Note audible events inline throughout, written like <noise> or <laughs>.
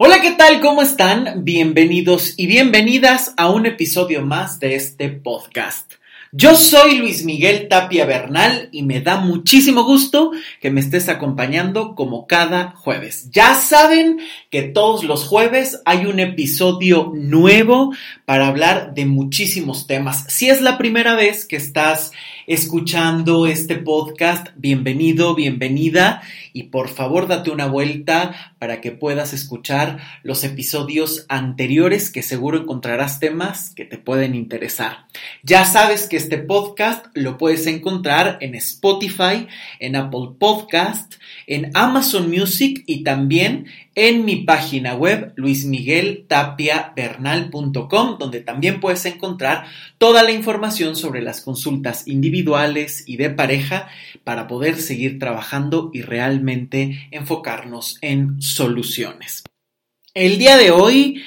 Hola, ¿qué tal? ¿Cómo están? Bienvenidos y bienvenidas a un episodio más de este podcast. Yo soy Luis Miguel Tapia Bernal y me da muchísimo gusto que me estés acompañando como cada jueves. Ya saben que todos los jueves hay un episodio nuevo para hablar de muchísimos temas. Si es la primera vez que estás escuchando este podcast, bienvenido, bienvenida y por favor date una vuelta para que puedas escuchar los episodios anteriores que seguro encontrarás temas que te pueden interesar. Ya sabes que este podcast lo puedes encontrar en Spotify, en Apple Podcast, en Amazon Music y también en mi página web luismigueltapiabernal.com, donde también puedes encontrar toda la información sobre las consultas individuales y de pareja para poder seguir trabajando y realmente enfocarnos en soluciones. El día de hoy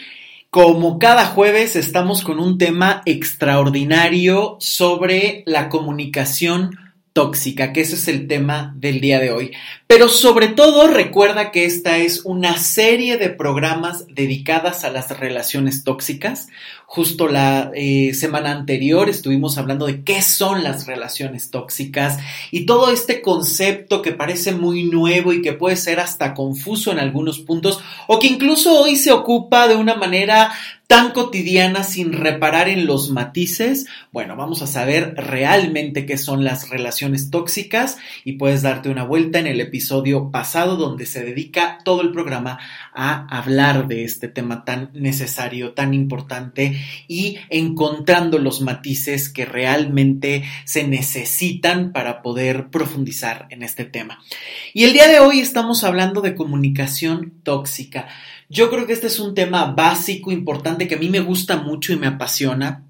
como cada jueves estamos con un tema extraordinario sobre la comunicación tóxica, que ese es el tema del día de hoy. Pero sobre todo recuerda que esta es una serie de programas dedicadas a las relaciones tóxicas. Justo la eh, semana anterior estuvimos hablando de qué son las relaciones tóxicas y todo este concepto que parece muy nuevo y que puede ser hasta confuso en algunos puntos o que incluso hoy se ocupa de una manera tan cotidiana sin reparar en los matices, bueno, vamos a saber realmente qué son las relaciones tóxicas y puedes darte una vuelta en el episodio pasado donde se dedica todo el programa a hablar de este tema tan necesario, tan importante y encontrando los matices que realmente se necesitan para poder profundizar en este tema. Y el día de hoy estamos hablando de comunicación tóxica. Yo creo que este es un tema básico, importante, que a mí me gusta mucho y me apasiona,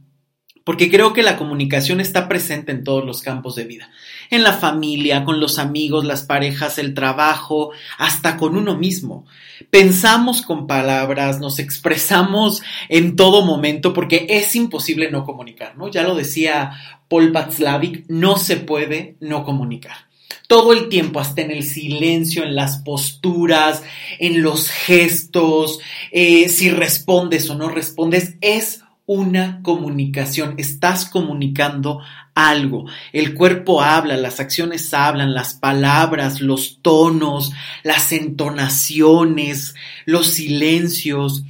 porque creo que la comunicación está presente en todos los campos de vida, en la familia, con los amigos, las parejas, el trabajo, hasta con uno mismo. Pensamos con palabras, nos expresamos en todo momento porque es imposible no comunicar, ¿no? Ya lo decía Paul Patzlavic, no se puede no comunicar todo el tiempo, hasta en el silencio, en las posturas, en los gestos, eh, si respondes o no respondes, es una comunicación, estás comunicando algo. El cuerpo habla, las acciones hablan, las palabras, los tonos, las entonaciones, los silencios.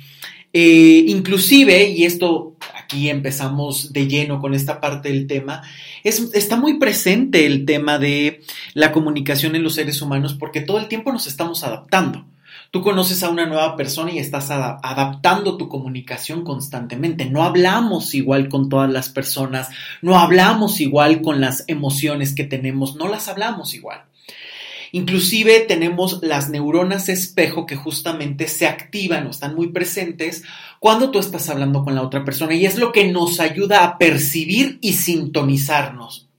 Eh, inclusive, y esto aquí empezamos de lleno con esta parte del tema, está muy presente el tema de la comunicación en los seres humanos porque todo el tiempo nos estamos adaptando. Tú conoces a una nueva persona y estás adaptando tu comunicación constantemente. No hablamos igual con todas las personas, no hablamos igual con las emociones que tenemos, no las hablamos igual. Inclusive tenemos las neuronas espejo que justamente se activan o están muy presentes cuando tú estás hablando con la otra persona y es lo que nos ayuda a percibir y sintonizarnos.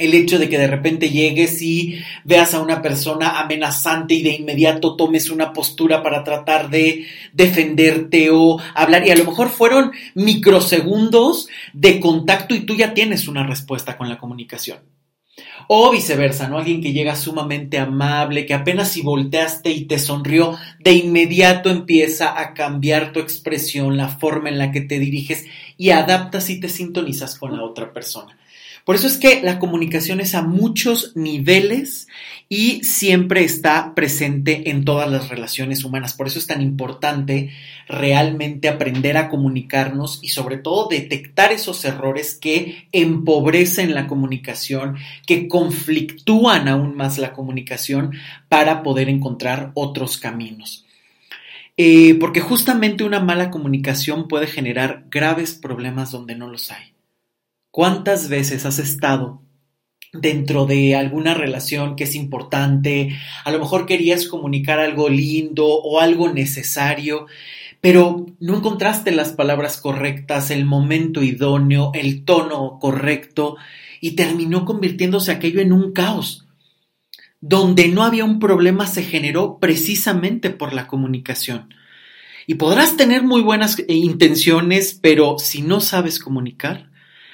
El hecho de que de repente llegues y veas a una persona amenazante y de inmediato tomes una postura para tratar de defenderte o hablar y a lo mejor fueron microsegundos de contacto y tú ya tienes una respuesta con la comunicación. O viceversa, ¿no? Alguien que llega sumamente amable, que apenas si volteaste y te sonrió, de inmediato empieza a cambiar tu expresión, la forma en la que te diriges y adaptas y te sintonizas con la otra persona. Por eso es que la comunicación es a muchos niveles y siempre está presente en todas las relaciones humanas. Por eso es tan importante realmente aprender a comunicarnos y sobre todo detectar esos errores que empobrecen la comunicación, que conflictúan aún más la comunicación para poder encontrar otros caminos. Eh, porque justamente una mala comunicación puede generar graves problemas donde no los hay. ¿Cuántas veces has estado dentro de alguna relación que es importante? A lo mejor querías comunicar algo lindo o algo necesario, pero no encontraste las palabras correctas, el momento idóneo, el tono correcto, y terminó convirtiéndose aquello en un caos. Donde no había un problema se generó precisamente por la comunicación. Y podrás tener muy buenas eh, intenciones, pero si no sabes comunicar,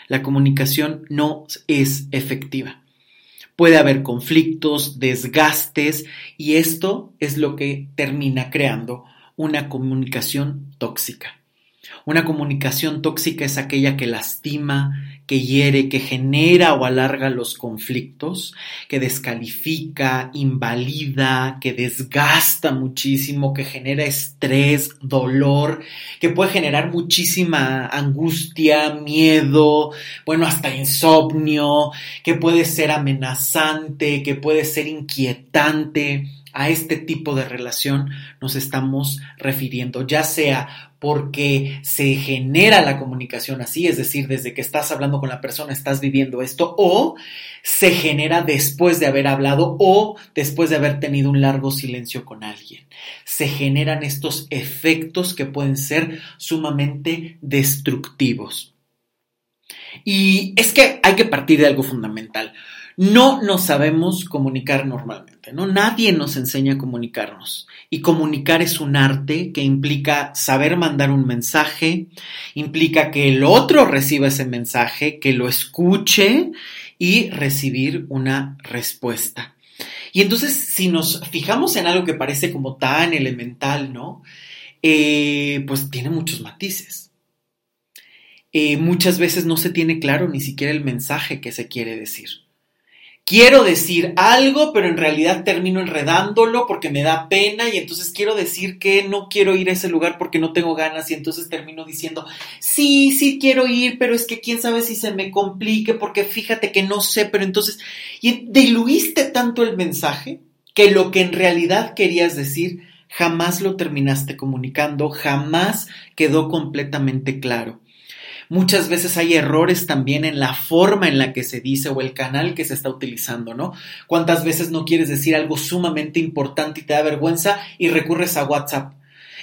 la comunicación no es efectiva. Puede haber conflictos, desgastes y esto es lo que termina creando una comunicación tóxica. Una comunicación tóxica es aquella que lastima, que hiere, que genera o alarga los conflictos, que descalifica, invalida, que desgasta muchísimo, que genera estrés, dolor, que puede generar muchísima angustia, miedo, bueno, hasta insomnio, que puede ser amenazante, que puede ser inquietante. A este tipo de relación nos estamos refiriendo, ya sea porque se genera la comunicación así, es decir, desde que estás hablando con la persona estás viviendo esto, o se genera después de haber hablado o después de haber tenido un largo silencio con alguien. Se generan estos efectos que pueden ser sumamente destructivos. Y es que hay que partir de algo fundamental. No nos sabemos comunicar normalmente, ¿no? Nadie nos enseña a comunicarnos. Y comunicar es un arte que implica saber mandar un mensaje, implica que el otro reciba ese mensaje, que lo escuche y recibir una respuesta. Y entonces, si nos fijamos en algo que parece como tan elemental, ¿no? Eh, pues tiene muchos matices. Eh, muchas veces no se tiene claro ni siquiera el mensaje que se quiere decir quiero decir algo, pero en realidad termino enredándolo porque me da pena y entonces quiero decir que no quiero ir a ese lugar porque no tengo ganas y entonces termino diciendo, sí, sí quiero ir, pero es que quién sabe si se me complique porque fíjate que no sé, pero entonces, y diluiste tanto el mensaje que lo que en realidad querías decir jamás lo terminaste comunicando, jamás quedó completamente claro. Muchas veces hay errores también en la forma en la que se dice o el canal que se está utilizando, ¿no? ¿Cuántas veces no quieres decir algo sumamente importante y te da vergüenza y recurres a WhatsApp?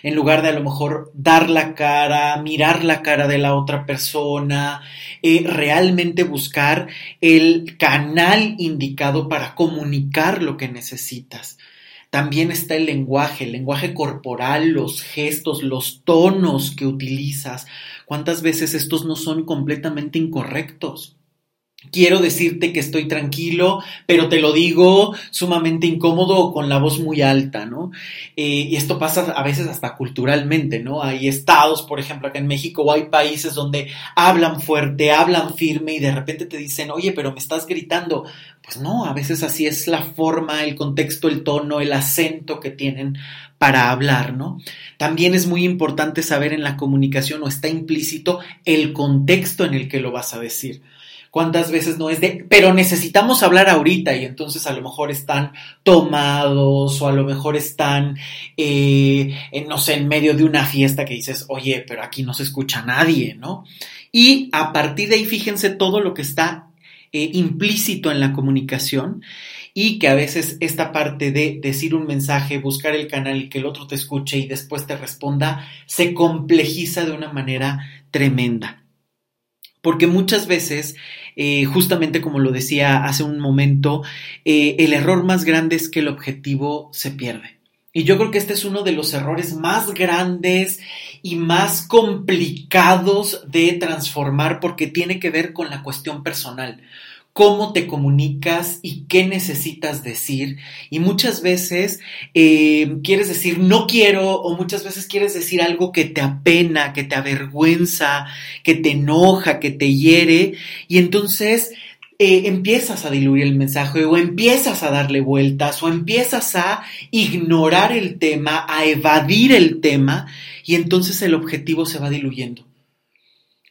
en lugar de a lo mejor dar la cara, mirar la cara de la otra persona, eh, realmente buscar el canal indicado para comunicar lo que necesitas. También está el lenguaje, el lenguaje corporal, los gestos, los tonos que utilizas. ¿Cuántas veces estos no son completamente incorrectos? Quiero decirte que estoy tranquilo, pero te lo digo sumamente incómodo o con la voz muy alta, ¿no? Eh, y esto pasa a veces hasta culturalmente, ¿no? Hay estados, por ejemplo, acá en México, o hay países donde hablan fuerte, hablan firme y de repente te dicen, oye, pero me estás gritando. Pues no, a veces así es la forma, el contexto, el tono, el acento que tienen para hablar, ¿no? También es muy importante saber en la comunicación o está implícito el contexto en el que lo vas a decir cuántas veces no es de, pero necesitamos hablar ahorita y entonces a lo mejor están tomados o a lo mejor están, eh, en, no sé, en medio de una fiesta que dices, oye, pero aquí no se escucha nadie, ¿no? Y a partir de ahí, fíjense todo lo que está eh, implícito en la comunicación y que a veces esta parte de decir un mensaje, buscar el canal y que el otro te escuche y después te responda, se complejiza de una manera tremenda. Porque muchas veces eh, justamente como lo decía hace un momento, eh, el error más grande es que el objetivo se pierde. Y yo creo que este es uno de los errores más grandes y más complicados de transformar porque tiene que ver con la cuestión personal cómo te comunicas y qué necesitas decir. Y muchas veces eh, quieres decir no quiero o muchas veces quieres decir algo que te apena, que te avergüenza, que te enoja, que te hiere. Y entonces eh, empiezas a diluir el mensaje o empiezas a darle vueltas o empiezas a ignorar el tema, a evadir el tema y entonces el objetivo se va diluyendo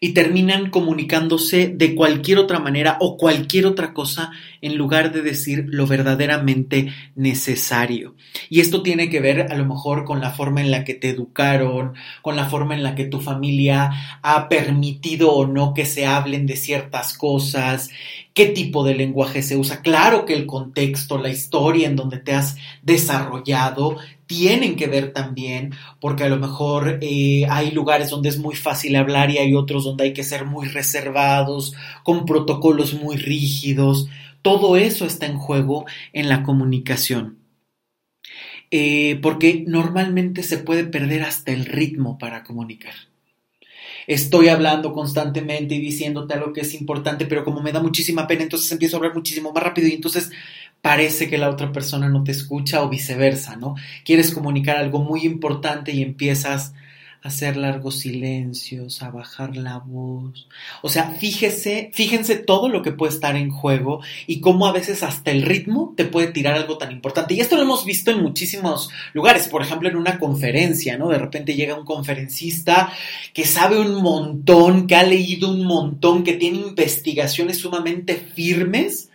y terminan comunicándose de cualquier otra manera o cualquier otra cosa en lugar de decir lo verdaderamente necesario. Y esto tiene que ver a lo mejor con la forma en la que te educaron, con la forma en la que tu familia ha permitido o no que se hablen de ciertas cosas, qué tipo de lenguaje se usa. Claro que el contexto, la historia en donde te has desarrollado tienen que ver también, porque a lo mejor eh, hay lugares donde es muy fácil hablar y hay otros donde hay que ser muy reservados, con protocolos muy rígidos. Todo eso está en juego en la comunicación. Eh, porque normalmente se puede perder hasta el ritmo para comunicar estoy hablando constantemente y diciéndote algo que es importante, pero como me da muchísima pena, entonces empiezo a hablar muchísimo más rápido y entonces parece que la otra persona no te escucha o viceversa, ¿no? Quieres comunicar algo muy importante y empiezas hacer largos silencios, a bajar la voz. O sea, fíjese, fíjense todo lo que puede estar en juego y cómo a veces hasta el ritmo te puede tirar algo tan importante. Y esto lo hemos visto en muchísimos lugares, por ejemplo, en una conferencia, ¿no? De repente llega un conferencista que sabe un montón, que ha leído un montón, que tiene investigaciones sumamente firmes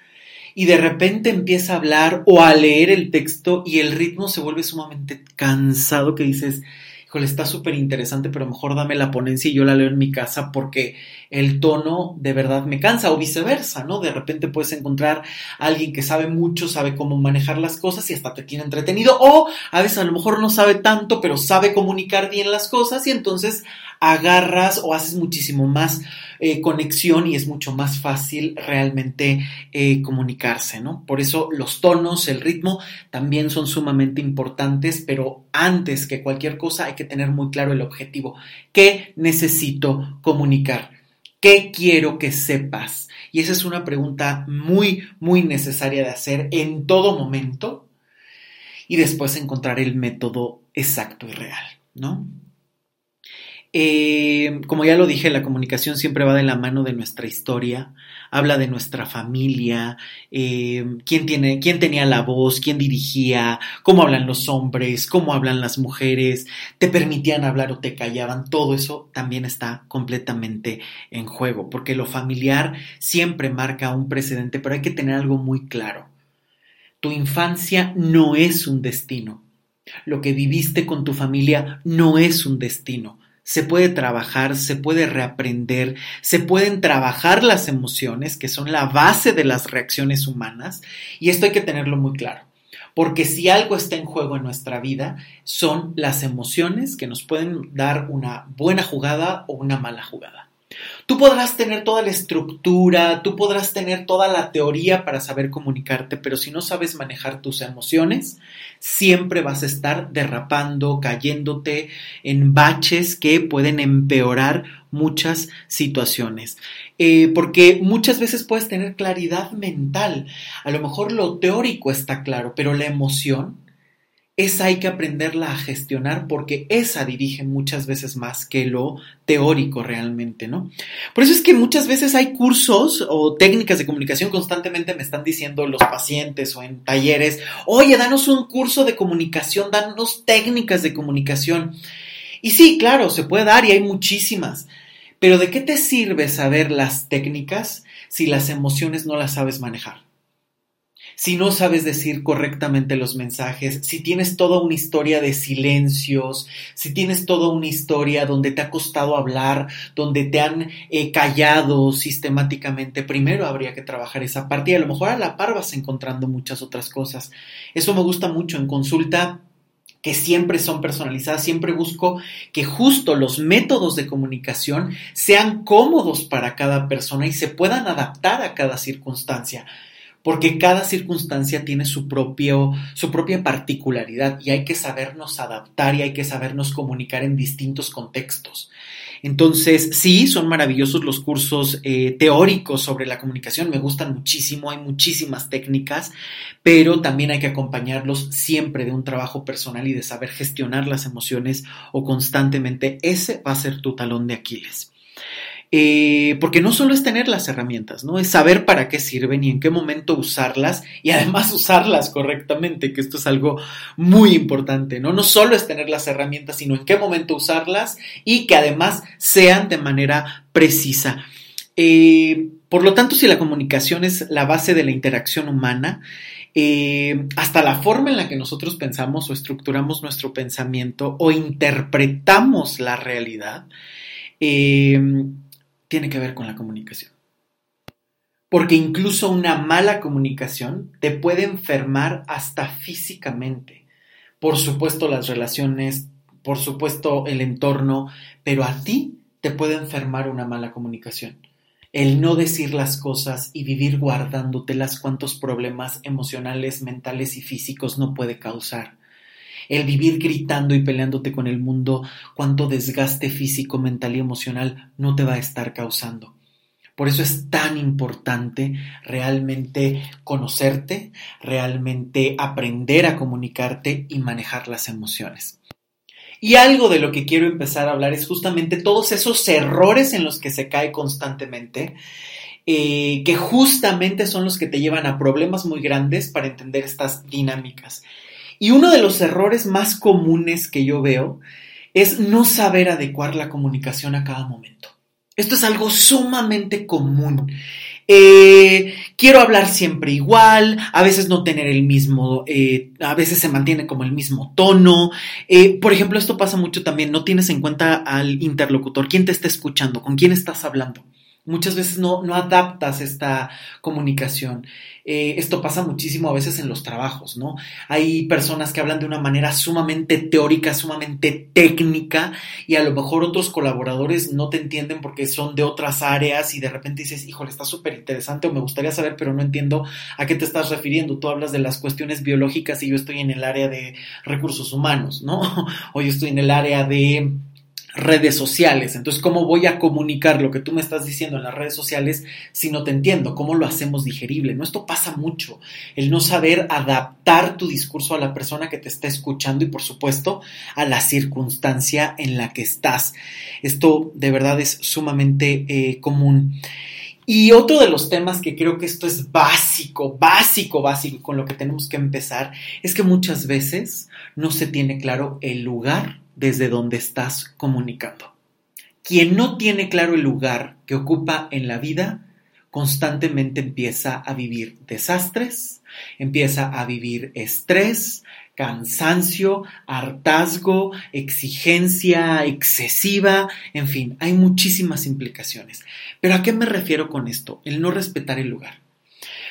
y de repente empieza a hablar o a leer el texto y el ritmo se vuelve sumamente cansado que dices, híjole, está súper interesante, pero mejor dame la ponencia y yo la leo en mi casa porque el tono de verdad me cansa o viceversa, ¿no? De repente puedes encontrar a alguien que sabe mucho, sabe cómo manejar las cosas y hasta te tiene entretenido o a veces a lo mejor no sabe tanto, pero sabe comunicar bien las cosas y entonces agarras o haces muchísimo más eh, conexión y es mucho más fácil realmente eh, comunicarse, ¿no? Por eso los tonos, el ritmo también son sumamente importantes, pero antes que cualquier cosa hay que tener muy claro el objetivo. ¿Qué necesito comunicar? ¿Qué quiero que sepas? Y esa es una pregunta muy, muy necesaria de hacer en todo momento y después encontrar el método exacto y real, ¿no? Eh, como ya lo dije, la comunicación siempre va de la mano de nuestra historia, habla de nuestra familia, eh, quién, tiene, quién tenía la voz, quién dirigía, cómo hablan los hombres, cómo hablan las mujeres, te permitían hablar o te callaban, todo eso también está completamente en juego, porque lo familiar siempre marca un precedente, pero hay que tener algo muy claro. Tu infancia no es un destino. Lo que viviste con tu familia no es un destino se puede trabajar, se puede reaprender, se pueden trabajar las emociones, que son la base de las reacciones humanas, y esto hay que tenerlo muy claro. Porque si algo está en juego en nuestra vida, son las emociones que nos pueden dar una buena jugada o una mala jugada. Tú podrás tener toda la estructura, tú podrás tener toda la teoría para saber comunicarte, pero si no sabes manejar tus emociones, siempre vas a estar derrapando, cayéndote en baches que pueden empeorar muchas situaciones. Eh, porque muchas veces puedes tener claridad mental. A lo mejor lo teórico está claro, pero la emoción esa hay que aprenderla a gestionar porque esa dirige muchas veces más que lo teórico realmente, ¿no? Por eso es que muchas veces hay cursos o técnicas de comunicación constantemente me están diciendo los pacientes o en talleres, oye, danos un curso de comunicación, danos técnicas de comunicación. Y sí, claro, se puede dar y hay muchísimas. Pero ¿de qué te sirve saber las técnicas si las emociones no las sabes manejar? Si no sabes decir correctamente los mensajes, si tienes toda una historia de silencios, si tienes toda una historia donde te ha costado hablar, donde te han eh, callado sistemáticamente, primero habría que trabajar esa parte y a lo mejor a la par vas encontrando muchas otras cosas. Eso me gusta mucho en consulta que siempre son personalizadas, siempre busco que justo los métodos de comunicación sean cómodos para cada persona y se puedan adaptar a cada circunstancia porque cada circunstancia tiene su, su propia particularidad y hay que sabernos adaptar y hay que sabernos comunicar en distintos contextos. Entonces, sí, son maravillosos los cursos eh, teóricos sobre la comunicación, me gustan muchísimo, hay muchísimas técnicas, pero también hay que acompañarlos siempre de un trabajo personal y de saber gestionar las emociones o constantemente ese va a ser tu talón de Aquiles. Eh, porque no solo es tener las herramientas, ¿no? Es saber para qué sirven y en qué momento usarlas y además <laughs> usarlas correctamente, que esto es algo muy importante, ¿no? No solo es tener las herramientas, sino en qué momento usarlas y que además sean de manera precisa. Eh, por lo tanto, si la comunicación es la base de la interacción humana, eh, hasta la forma en la que nosotros pensamos o estructuramos nuestro pensamiento o interpretamos la realidad, tiene que ver con la comunicación. Porque incluso una mala comunicación te puede enfermar hasta físicamente. Por supuesto las relaciones, por supuesto el entorno, pero a ti te puede enfermar una mala comunicación. El no decir las cosas y vivir guardándotelas cuántos problemas emocionales, mentales y físicos no puede causar el vivir gritando y peleándote con el mundo, cuánto desgaste físico, mental y emocional no te va a estar causando. Por eso es tan importante realmente conocerte, realmente aprender a comunicarte y manejar las emociones. Y algo de lo que quiero empezar a hablar es justamente todos esos errores en los que se cae constantemente, eh, que justamente son los que te llevan a problemas muy grandes para entender estas dinámicas. Y uno de los errores más comunes que yo veo es no saber adecuar la comunicación a cada momento. Esto es algo sumamente común. Eh, quiero hablar siempre igual, a veces no tener el mismo, eh, a veces se mantiene como el mismo tono. Eh, por ejemplo, esto pasa mucho también, no tienes en cuenta al interlocutor, quién te está escuchando, con quién estás hablando. Muchas veces no, no adaptas esta comunicación. Eh, esto pasa muchísimo a veces en los trabajos, ¿no? Hay personas que hablan de una manera sumamente teórica, sumamente técnica, y a lo mejor otros colaboradores no te entienden porque son de otras áreas y de repente dices, híjole, está súper interesante o me gustaría saber, pero no entiendo a qué te estás refiriendo. Tú hablas de las cuestiones biológicas y yo estoy en el área de recursos humanos, ¿no? <laughs> O yo estoy en el área de redes sociales. Entonces, ¿cómo voy a comunicar lo que tú me estás diciendo en las redes sociales si no te entiendo? ¿Cómo lo hacemos digerible? Esto pasa mucho. El no saber adaptar tu discurso a la persona que te está escuchando y, por supuesto, a la circunstancia en la que estás. Esto de verdad es sumamente eh, común. Y otro de los temas que creo que esto es básico, básico, básico, con lo que tenemos que empezar, es que muchas veces no se tiene claro el lugar desde donde estás comunicando. Quien no tiene claro el lugar que ocupa en la vida, constantemente empieza a vivir desastres, empieza a vivir estrés, cansancio, hartazgo, exigencia excesiva, en fin, hay muchísimas implicaciones. Pero ¿a qué me refiero con esto? El no respetar el lugar.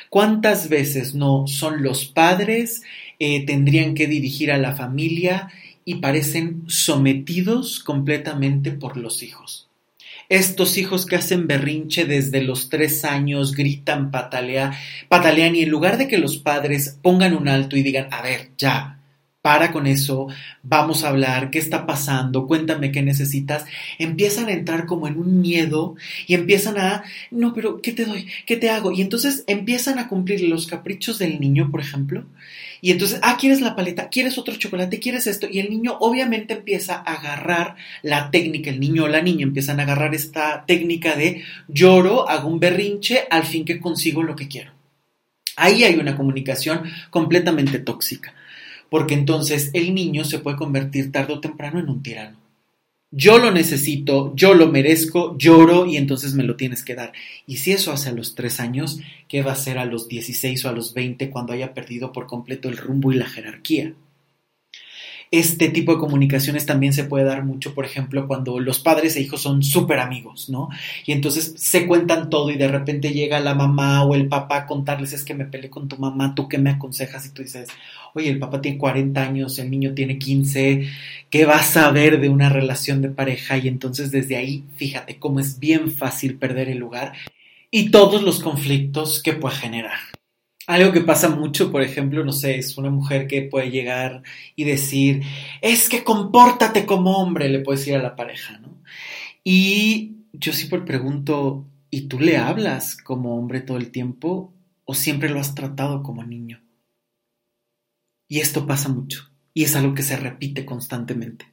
¿Cuántas veces no son los padres, eh, tendrían que dirigir a la familia y parecen sometidos completamente por los hijos. Estos hijos que hacen berrinche desde los tres años, gritan, patalean, patalean y en lugar de que los padres pongan un alto y digan, a ver, ya, para con eso, vamos a hablar, qué está pasando, cuéntame qué necesitas, empiezan a entrar como en un miedo y empiezan a, no, pero ¿qué te doy? ¿Qué te hago? Y entonces empiezan a cumplir los caprichos del niño, por ejemplo, y entonces, ah, ¿quieres la paleta? ¿Quieres otro chocolate? ¿Quieres esto? Y el niño obviamente empieza a agarrar la técnica, el niño o la niña empiezan a agarrar esta técnica de lloro, hago un berrinche, al fin que consigo lo que quiero. Ahí hay una comunicación completamente tóxica, porque entonces el niño se puede convertir tarde o temprano en un tirano yo lo necesito, yo lo merezco, lloro y entonces me lo tienes que dar. Y si eso hace a los tres años, ¿qué va a hacer a los 16 o a los 20 cuando haya perdido por completo el rumbo y la jerarquía? Este tipo de comunicaciones también se puede dar mucho, por ejemplo, cuando los padres e hijos son súper amigos, ¿no? Y entonces se cuentan todo y de repente llega la mamá o el papá a contarles es que me peleé con tu mamá, tú qué me aconsejas y tú dices, oye, el papá tiene 40 años, el niño tiene 15, ¿qué vas a ver de una relación de pareja? Y entonces desde ahí, fíjate cómo es bien fácil perder el lugar y todos los conflictos que puede generar. Algo que pasa mucho, por ejemplo, no sé, es una mujer que puede llegar y decir, es que compórtate como hombre, le puedes decir a la pareja, ¿no? Y yo siempre pregunto, ¿y tú le hablas como hombre todo el tiempo o siempre lo has tratado como niño? Y esto pasa mucho, y es algo que se repite constantemente.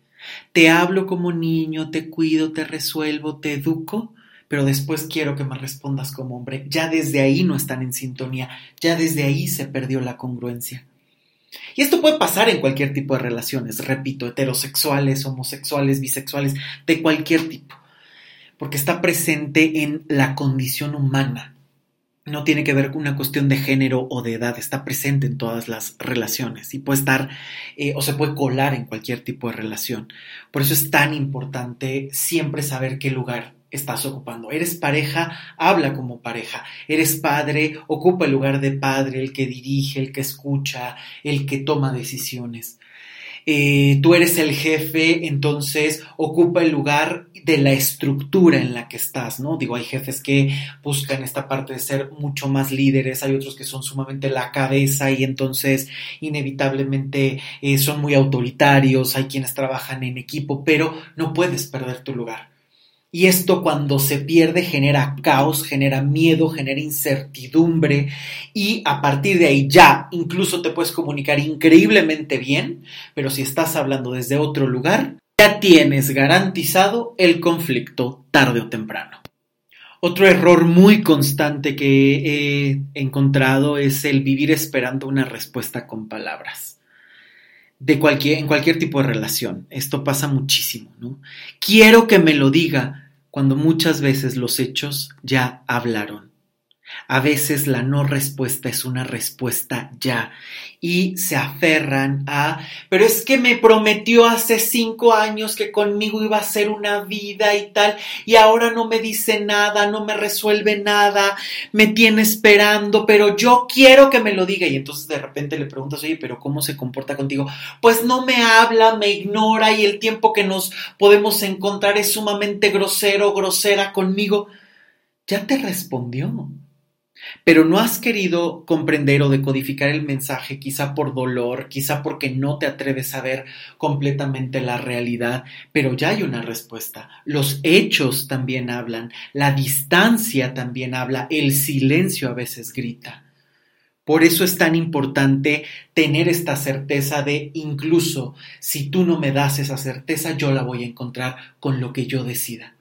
Te hablo como niño, te cuido, te resuelvo, te educo, pero después quiero que me respondas como hombre. Ya desde ahí no están en sintonía, ya desde ahí se perdió la congruencia. Y esto puede pasar en cualquier tipo de relaciones, repito, heterosexuales, homosexuales, bisexuales, de cualquier tipo, porque está presente en la condición humana. No tiene que ver con una cuestión de género o de edad, está presente en todas las relaciones y puede estar eh, o se puede colar en cualquier tipo de relación. Por eso es tan importante siempre saber qué lugar estás ocupando. Eres pareja, habla como pareja. Eres padre, ocupa el lugar de padre, el que dirige, el que escucha, el que toma decisiones. Eh, tú eres el jefe, entonces ocupa el lugar de la estructura en la que estás, ¿no? Digo, hay jefes que buscan esta parte de ser mucho más líderes, hay otros que son sumamente la cabeza y entonces inevitablemente eh, son muy autoritarios, hay quienes trabajan en equipo, pero no puedes perder tu lugar Y esto cuando se pierde genera caos, genera miedo, genera incertidumbre y a partir de ahí ya incluso te puedes comunicar increíblemente bien, pero si estás hablando desde otro lugar, ya tienes garantizado el conflicto tarde o temprano. Otro error muy constante que he encontrado es el vivir esperando una respuesta con palabras de cualquier, en cualquier tipo de relación. Esto pasa muchísimo, ¿no? Quiero que me lo diga cuando muchas veces los hechos ya hablaron. A veces la no respuesta es una respuesta ya y se aferran a, pero es que me prometió hace cinco años que conmigo iba a ser una vida y tal, y ahora no me dice nada, no me resuelve nada, me tiene esperando, pero yo quiero que me lo diga. Y entonces de repente le preguntas, oye, pero ¿cómo se comporta contigo? Pues no me habla, me ignora y el tiempo que nos podemos encontrar es sumamente grosero, grosera conmigo. Ya te respondió pero no has querido comprender o decodificar el mensaje, quizá por dolor, quizá porque no te atreves a ver completamente la realidad, pero ya hay una respuesta. Los hechos también hablan, la distancia también habla, el silencio a veces grita. Por eso es tan importante tener esta certeza de incluso si tú no me das esa certeza, yo la voy a encontrar con lo que yo decida.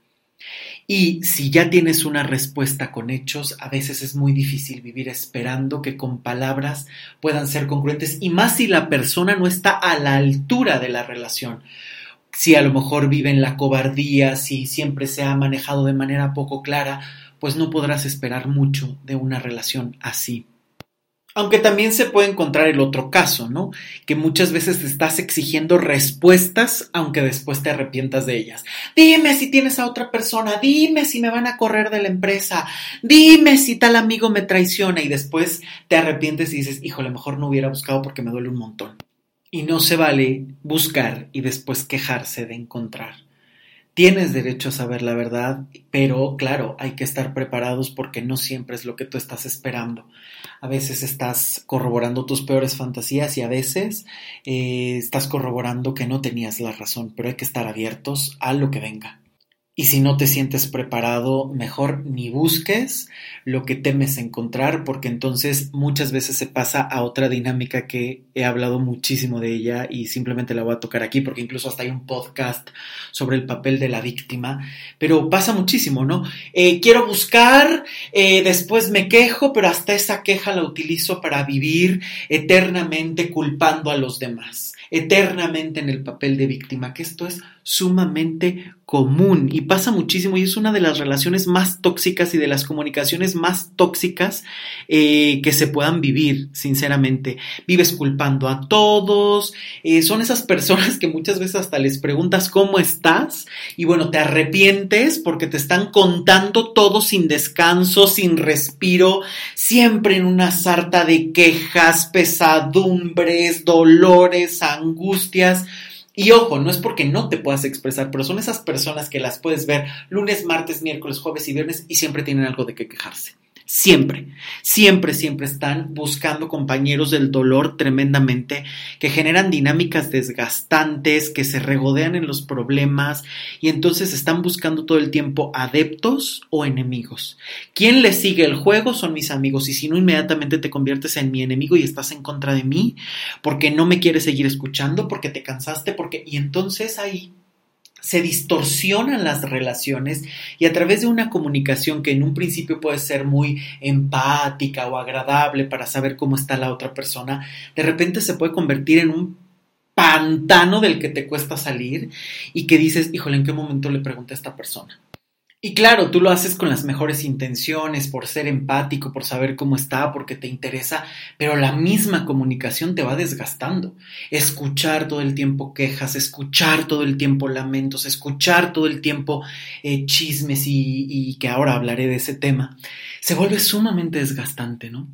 Y si ya tienes una respuesta con hechos, a veces es muy difícil vivir esperando que con palabras puedan ser congruentes y más si la persona no está a la altura de la relación. Si a lo mejor vive en la cobardía, si siempre se ha manejado de manera poco clara, pues no podrás esperar mucho de una relación así. Aunque también se puede encontrar el otro caso, ¿no? Que muchas veces te estás exigiendo respuestas aunque después te arrepientas de ellas. Dime si tienes a otra persona, dime si me van a correr de la empresa, dime si tal amigo me traiciona y después te arrepientes y dices, híjole, mejor no hubiera buscado porque me duele un montón. Y no se vale buscar y después quejarse de encontrar. Tienes derecho a saber la verdad, pero claro, hay que estar preparados porque no siempre es lo que tú estás esperando. A veces estás corroborando tus peores fantasías y a veces eh, estás corroborando que no tenías la razón, pero hay que estar abiertos a lo que venga. Y si no te sientes preparado, mejor ni busques lo que temes encontrar, porque entonces muchas veces se pasa a otra dinámica que he hablado muchísimo de ella y simplemente la voy a tocar aquí, porque incluso hasta hay un podcast sobre el papel de la víctima, pero pasa muchísimo, ¿no? Eh, quiero buscar, eh, después me quejo, pero hasta esa queja la utilizo para vivir eternamente culpando a los demás, eternamente en el papel de víctima, que esto es sumamente común y pasa muchísimo y es una de las relaciones más tóxicas y de las comunicaciones más tóxicas eh, que se puedan vivir, sinceramente. Vives culpando a todos, eh, son esas personas que muchas veces hasta les preguntas cómo estás y bueno, te arrepientes porque te están contando todo sin descanso, sin respiro, siempre en una sarta de quejas, pesadumbres, dolores, angustias. Y ojo, no es porque no te puedas expresar, pero son esas personas que las puedes ver lunes, martes, miércoles, jueves y viernes y siempre tienen algo de qué quejarse. Siempre, siempre, siempre están buscando compañeros del dolor tremendamente, que generan dinámicas desgastantes, que se regodean en los problemas y entonces están buscando todo el tiempo adeptos o enemigos. ¿Quién le sigue el juego? Son mis amigos y si no inmediatamente te conviertes en mi enemigo y estás en contra de mí porque no me quieres seguir escuchando, porque te cansaste, porque... Y entonces ahí se distorsionan las relaciones y a través de una comunicación que en un principio puede ser muy empática o agradable para saber cómo está la otra persona, de repente se puede convertir en un pantano del que te cuesta salir y que dices, híjole, ¿en qué momento le pregunté a esta persona? Y claro, tú lo haces con las mejores intenciones, por ser empático, por saber cómo está, porque te interesa, pero la misma comunicación te va desgastando. Escuchar todo el tiempo quejas, escuchar todo el tiempo lamentos, escuchar todo el tiempo eh, chismes y, y que ahora hablaré de ese tema, se vuelve sumamente desgastante, ¿no?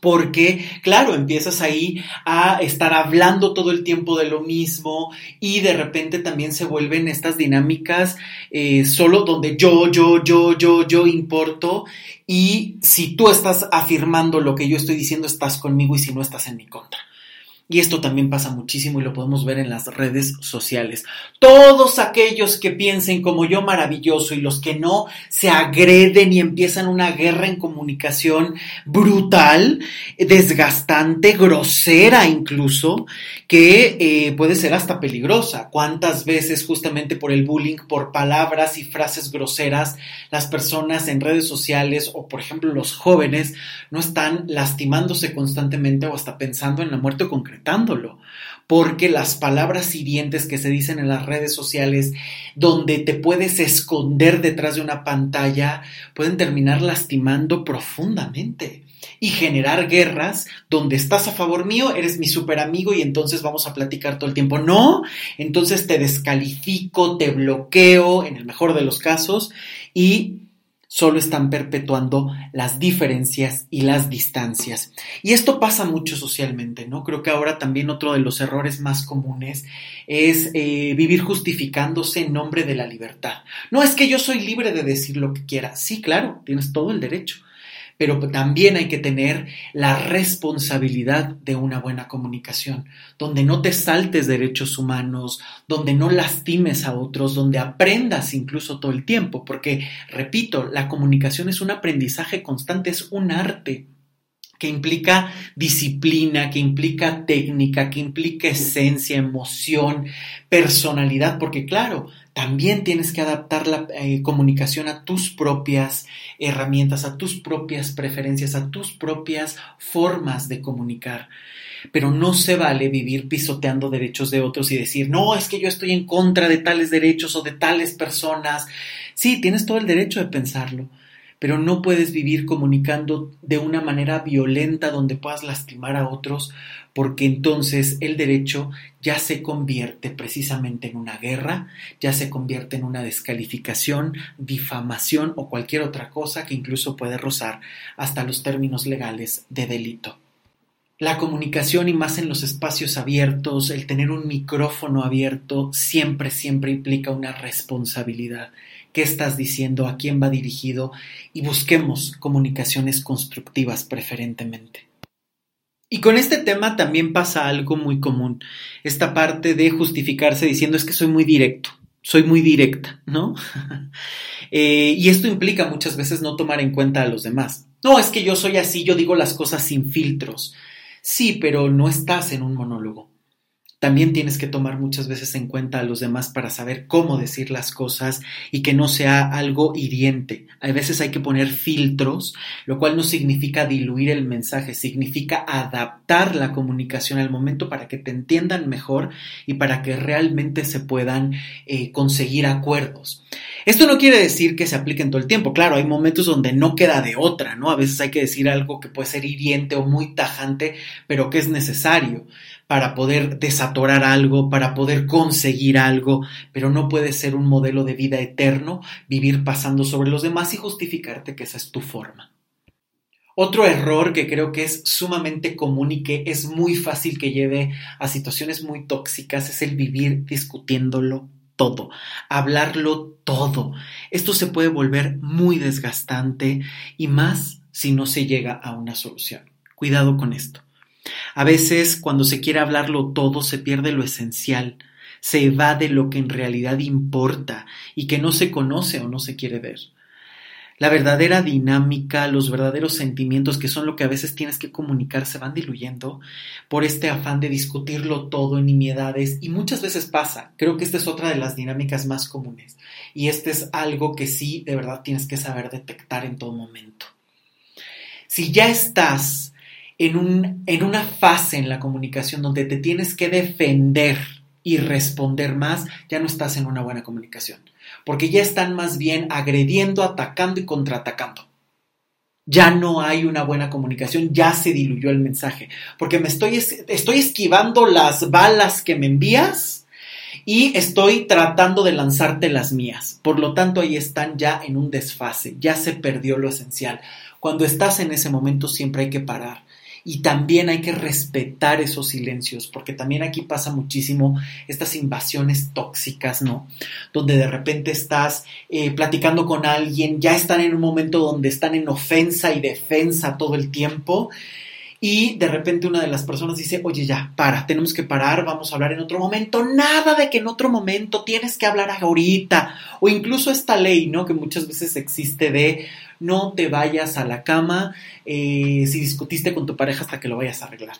Porque, claro, empiezas ahí a estar hablando todo el tiempo de lo mismo y de repente también se vuelven estas dinámicas eh, solo donde yo, yo, yo, yo, yo importo y si tú estás afirmando lo que yo estoy diciendo, estás conmigo y si no, estás en mi contra. Y esto también pasa muchísimo y lo podemos ver en las redes sociales. Todos aquellos que piensen como yo maravilloso y los que no se agreden y empiezan una guerra en comunicación brutal, desgastante, grosera incluso, que eh, puede ser hasta peligrosa. ¿Cuántas veces justamente por el bullying, por palabras y frases groseras, las personas en redes sociales o por ejemplo los jóvenes no están lastimándose constantemente o hasta pensando en la muerte concreta? Porque las palabras hirientes que se dicen en las redes sociales, donde te puedes esconder detrás de una pantalla, pueden terminar lastimando profundamente y generar guerras donde estás a favor mío, eres mi super amigo y entonces vamos a platicar todo el tiempo. No, entonces te descalifico, te bloqueo, en el mejor de los casos, y solo están perpetuando las diferencias y las distancias. Y esto pasa mucho socialmente, ¿no? Creo que ahora también otro de los errores más comunes es eh, vivir justificándose en nombre de la libertad. No es que yo soy libre de decir lo que quiera. Sí, claro, tienes todo el derecho pero también hay que tener la responsabilidad de una buena comunicación, donde no te saltes derechos humanos, donde no lastimes a otros, donde aprendas incluso todo el tiempo, porque, repito, la comunicación es un aprendizaje constante, es un arte que implica disciplina, que implica técnica, que implica esencia, emoción, personalidad, porque claro, también tienes que adaptar la eh, comunicación a tus propias herramientas, a tus propias preferencias, a tus propias formas de comunicar. Pero no se vale vivir pisoteando derechos de otros y decir, no, es que yo estoy en contra de tales derechos o de tales personas. Sí, tienes todo el derecho de pensarlo, pero no puedes vivir comunicando de una manera violenta donde puedas lastimar a otros, porque entonces el derecho ya se convierte precisamente en una guerra, ya se convierte en una descalificación, difamación o cualquier otra cosa que incluso puede rozar hasta los términos legales de delito. La comunicación y más en los espacios abiertos, el tener un micrófono abierto, siempre, siempre implica una responsabilidad qué estás diciendo, a quién va dirigido y busquemos comunicaciones constructivas preferentemente. Y con este tema también pasa algo muy común, esta parte de justificarse diciendo es que soy muy directo, soy muy directa, ¿no? <laughs> Eh, y esto implica muchas veces no tomar en cuenta a los demás. No, es que yo soy así, yo digo las cosas sin filtros. Sí, pero no estás en un monólogo. También tienes que tomar muchas veces en cuenta a los demás para saber cómo decir las cosas y que no sea algo hiriente. A veces hay que poner filtros, lo cual no significa diluir el mensaje, significa adaptar la comunicación al momento para que te entiendan mejor y para que realmente se puedan eh, conseguir acuerdos. Esto no quiere decir que se apliquen todo el tiempo. Claro, hay momentos donde no queda de otra, ¿no? A veces hay que decir algo que puede ser hiriente o muy tajante, pero que es necesario para poder desatorar algo, para poder conseguir algo, pero no puede ser un modelo de vida eterno vivir pasando sobre los demás y justificarte que esa es tu forma. Otro error que creo que es sumamente común y que es muy fácil que lleve a situaciones muy tóxicas es el vivir discutiéndolo todo, hablarlo todo. Esto se puede volver muy desgastante y más si no se llega a una solución. Cuidado con esto. A veces, cuando se quiere hablarlo todo, se pierde lo esencial, se evade lo que en realidad importa y que no se conoce o no se quiere ver. La verdadera dinámica, los verdaderos sentimientos, que son lo que a veces tienes que comunicar, se van diluyendo por este afán de discutirlo todo en nimiedades y muchas veces pasa. Creo que esta es otra de las dinámicas más comunes y este es algo que sí de verdad tienes que saber detectar en todo momento. Si ya estás en, un, en una fase en la comunicación donde te tienes que defender y responder más, ya no estás en una buena comunicación. Porque ya están más bien agrediendo, atacando y contraatacando. Ya no hay una buena comunicación, ya se diluyó el mensaje. Porque me estoy, estoy esquivando las balas que me envías y estoy tratando de lanzarte las mías. Por lo tanto, ahí están ya en un desfase, ya se perdió lo esencial. Cuando estás en ese momento siempre hay que parar y también hay que respetar esos silencios, porque también aquí pasa muchísimo estas invasiones tóxicas, ¿no? Donde de repente estás eh, platicando con alguien, ya están en un momento donde están en ofensa y defensa todo el tiempo. y de repente una de las personas dice, oye ya, para, tenemos que parar, vamos a hablar en otro momento. Nada de que en otro momento tienes que hablar ahorita. O incluso esta ley, ¿no? Que muchas veces existe de no te vayas a la cama eh, si discutiste con tu pareja hasta que lo vayas a arreglar.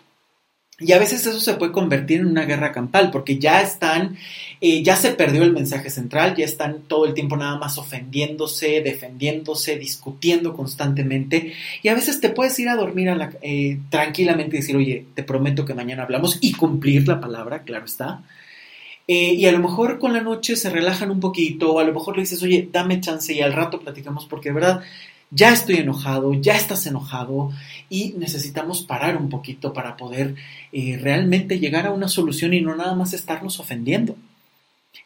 Y a veces eso se puede convertir en una guerra campal, porque ya están, eh, ya se perdió el mensaje central, ya están todo el tiempo nada más ofendiéndose, defendiéndose, discutiendo constantemente. Y a veces te puedes ir a dormir eh, tranquilamente y decir, oye, te prometo que mañana hablamos y cumplir la palabra, claro está. Eh, y a lo mejor con la noche se relajan un poquito, o a lo mejor le dices, oye, dame chance y al rato platicamos, porque de verdad ya estoy enojado, ya estás enojado y necesitamos parar un poquito para poder eh, realmente llegar a una solución y no nada más estarnos ofendiendo.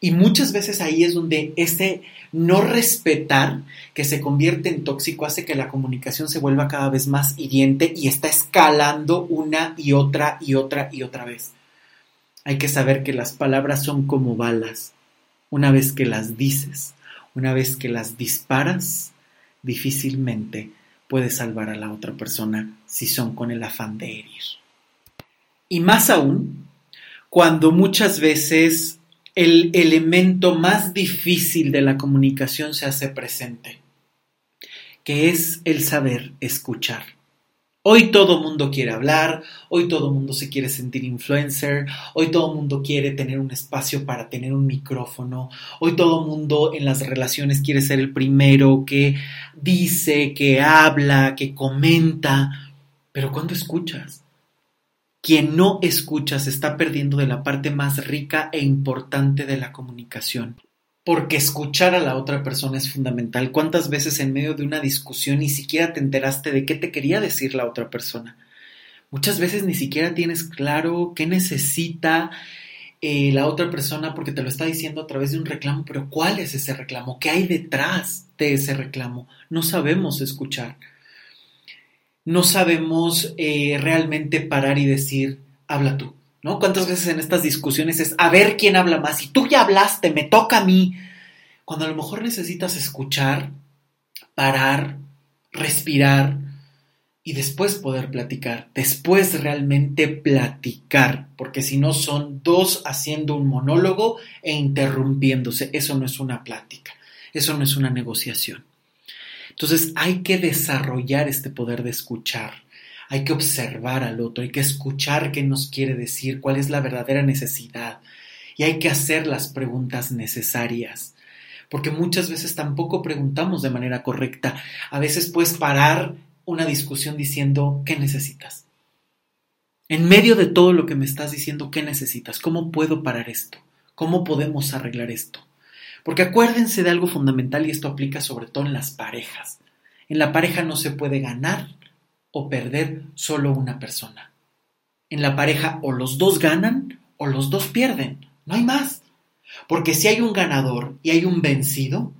Y muchas veces ahí es donde ese no respetar que se convierte en tóxico hace que la comunicación se vuelva cada vez más hiriente y está escalando una y otra y otra y otra vez. Hay que saber que las palabras son como balas. Una vez que las dices, una vez que las disparas, difícilmente puede salvar a la otra persona si son con el afán de herir. Y más aún, cuando muchas veces el elemento más difícil de la comunicación se hace presente, que es el saber escuchar. Hoy todo mundo quiere hablar, hoy todo mundo se quiere sentir influencer, hoy todo mundo quiere tener un espacio para tener un micrófono, hoy todo mundo en las relaciones quiere ser el primero que dice, que habla, que comenta, pero ¿cuándo escuchas? Quien no escucha se está perdiendo de la parte más rica e importante de la comunicación porque escuchar a la otra persona es fundamental. ¿Cuántas veces en medio de una discusión ni siquiera te enteraste de qué te quería decir la otra persona? Muchas veces ni siquiera tienes claro qué necesita eh, la otra persona porque te lo está diciendo a través de un reclamo, pero ¿cuál es ese reclamo? ¿Qué hay detrás de ese reclamo? No sabemos escuchar. No sabemos eh, realmente parar y decir, habla tú ¿no? ¿Cuántas veces en estas discusiones es a ver quién habla más? Y tú ya hablaste, me toca a mí. Cuando a lo mejor necesitas escuchar, parar, respirar y después poder platicar, después realmente platicar, porque si no son dos haciendo un monólogo e interrumpiéndose, eso no es una plática, eso no es una negociación. Entonces hay que desarrollar este poder de escuchar, hay que observar al otro, hay que escuchar qué nos quiere decir, cuál es la verdadera necesidad y hay que hacer las preguntas necesarias. Porque muchas veces tampoco preguntamos de manera correcta. A veces puedes parar una discusión diciendo, ¿qué necesitas? En medio de todo lo que me estás diciendo, ¿qué necesitas? ¿Cómo puedo parar esto? ¿Cómo podemos arreglar esto? Porque acuérdense de algo fundamental y esto aplica sobre todo en las parejas. En la pareja no se puede ganar o perder solo una persona. En la pareja o los dos ganan o los dos pierden. No hay más. Porque si hay un ganador y hay un vencido,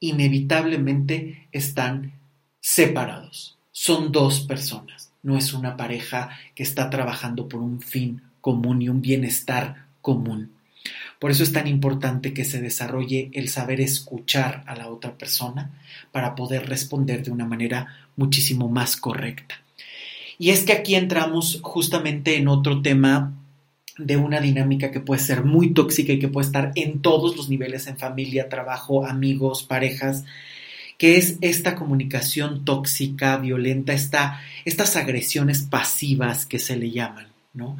inevitablemente están separados. Son dos personas. No es una pareja que está trabajando por un fin común y un bienestar común. Por eso es tan importante que se desarrolle el saber escuchar a la otra persona para poder responder de una manera muchísimo más correcta. Y es que aquí entramos justamente en otro tema de una dinámica que puede ser muy tóxica y que puede estar en todos los niveles, en familia, trabajo, amigos, parejas, que es esta comunicación tóxica, violenta, estas agresiones pasivas que se le llaman, ¿no?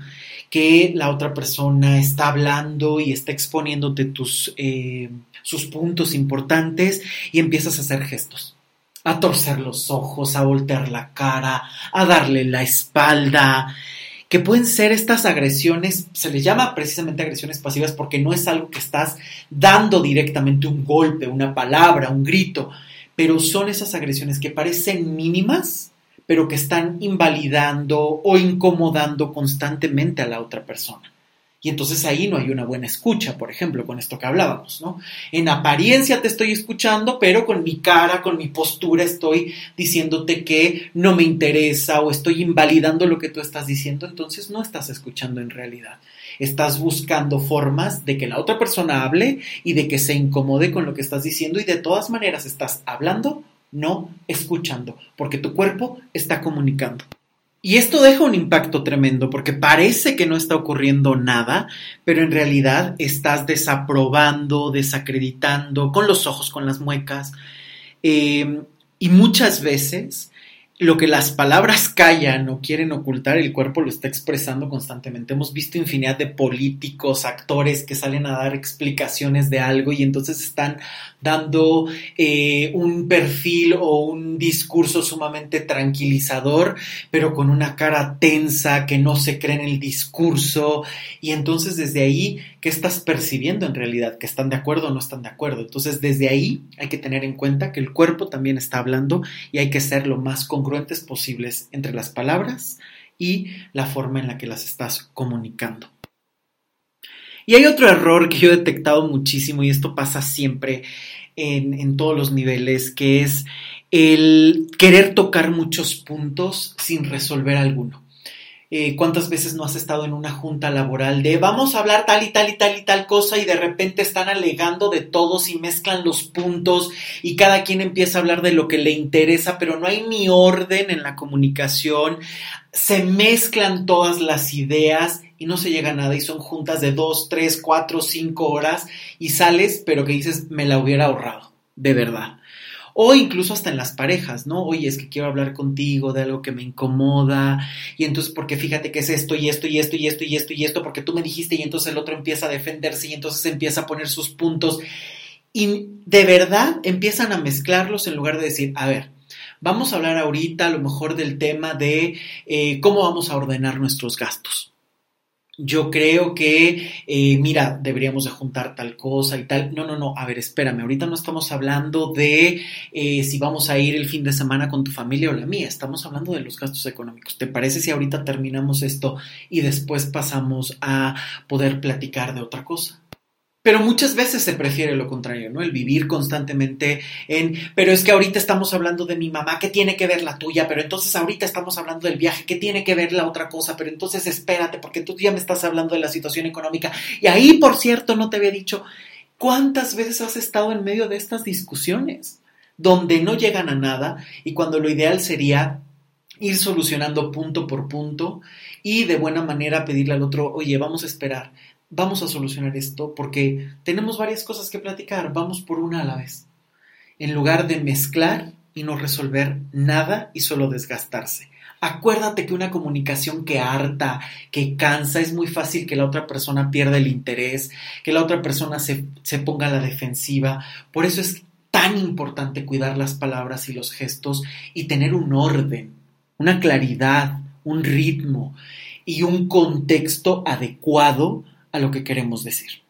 Que la otra persona está hablando y está exponiéndote tus, eh, sus puntos importantes y empiezas a hacer gestos a torcer los ojos, a voltear la cara, a darle la espalda, que pueden ser estas agresiones, se les llama precisamente agresiones pasivas porque no es algo que estás dando directamente un golpe, una palabra, un grito, pero son esas agresiones que parecen mínimas, pero que están invalidando o incomodando constantemente a la otra persona. Y entonces ahí no hay una buena escucha, por ejemplo, con esto que hablábamos, ¿no? En apariencia te estoy escuchando, pero con mi cara, con mi postura estoy diciéndote que no me interesa o estoy invalidando lo que tú estás diciendo, entonces no estás escuchando en realidad. Estás buscando formas de que la otra persona hable y de que se incomode con lo que estás diciendo y de todas maneras estás hablando, no escuchando, porque tu cuerpo está comunicando. Y esto deja un impacto tremendo porque parece que no está ocurriendo nada, pero en realidad estás desaprobando, desacreditando, con los ojos, con las muecas. Eh, y muchas veces lo que las palabras callan o quieren ocultar, el cuerpo lo está expresando constantemente. Hemos visto infinidad de políticos, actores que salen a dar explicaciones de algo y entonces están dando eh, un perfil o un discurso sumamente tranquilizador, pero con una cara tensa, que no se cree en el discurso. Y entonces desde ahí, ¿qué estás percibiendo en realidad? ¿Que están de acuerdo o no están de acuerdo? Entonces desde ahí hay que tener en cuenta que el cuerpo también está hablando y hay que ser lo más congruentes posibles entre las palabras y la forma en la que las estás comunicando. Y hay otro error que yo he detectado muchísimo y esto pasa siempre en, todos los niveles, que es el querer tocar muchos puntos sin resolver alguno. Eh, ¿Cuántas veces no has estado en una junta laboral de vamos a hablar tal y tal y tal y tal cosa y de repente están alegando de todos y mezclan los puntos y cada quien empieza a hablar de lo que le interesa, pero no hay ni orden en la comunicación, se mezclan todas las ideas y no se llega a nada y son juntas de dos, tres, cuatro, cinco horas y sales, pero que dices me la hubiera ahorrado, de verdad o incluso hasta en las parejas, ¿no? Oye, es que quiero hablar contigo de algo que me incomoda. Y entonces porque fíjate que es esto y esto y esto y esto y esto y esto porque tú me dijiste y entonces el otro empieza a defenderse y entonces empieza a poner sus puntos. Y de verdad empiezan a mezclarlos en lugar de decir, a ver, vamos a hablar ahorita a lo mejor del tema de eh, cómo vamos a ordenar nuestros gastos yo creo que, eh, mira, deberíamos de juntar tal cosa y tal. No, no, no, a ver, espérame, ahorita no estamos hablando de eh, si vamos a ir el fin de semana con tu familia o la mía, estamos hablando de los gastos económicos. ¿Te parece si ahorita terminamos esto y después pasamos a poder platicar de otra cosa? Pero muchas veces se prefiere lo contrario, ¿no? El vivir constantemente en, pero es que ahorita estamos hablando de mi mamá, ¿qué tiene que ver la tuya? Pero entonces ahorita estamos hablando del viaje, ¿qué tiene que ver la otra cosa? Pero entonces espérate, porque tú ya me estás hablando de la situación económica. Y ahí, por cierto, no te había dicho, ¿cuántas veces has estado en medio de estas discusiones? Donde no llegan a nada y cuando lo ideal sería ir solucionando punto por punto y de buena manera pedirle al otro, oye, vamos a esperar vamos a solucionar esto porque tenemos varias cosas que platicar, vamos por una a la vez. En lugar de mezclar y no resolver nada y solo desgastarse. Acuérdate que una comunicación que harta, que cansa, es muy fácil que la otra persona pierda el interés, que la otra persona se, se ponga a la defensiva. Por eso es tan importante cuidar las palabras y los gestos y tener un orden, una claridad, un ritmo y un contexto adecuado a lo que queremos decir.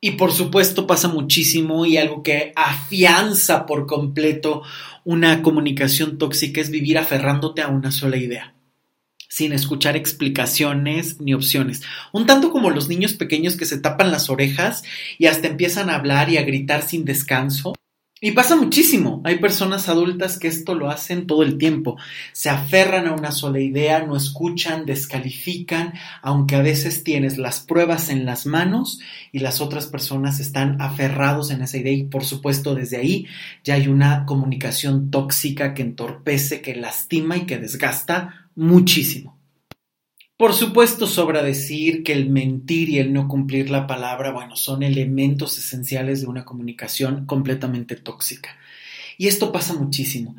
Y por supuesto pasa muchísimo y algo que afianza por completo una comunicación tóxica es vivir aferrándote a una sola idea, sin escuchar explicaciones ni opciones. Un tanto como los niños pequeños que se tapan las orejas y hasta empiezan a hablar y a gritar sin descanso. Y pasa muchísimo. Hay personas adultas que esto lo hacen todo el tiempo. Se aferran a una sola idea, no escuchan, descalifican, aunque a veces tienes las pruebas en las manos y las otras personas están aferrados en esa idea y por supuesto desde ahí ya hay una comunicación tóxica que entorpece, que lastima y que desgasta muchísimo. Por supuesto, sobra decir que el mentir y el no cumplir la palabra, bueno, son elementos esenciales de una comunicación completamente tóxica. Y esto pasa muchísimo.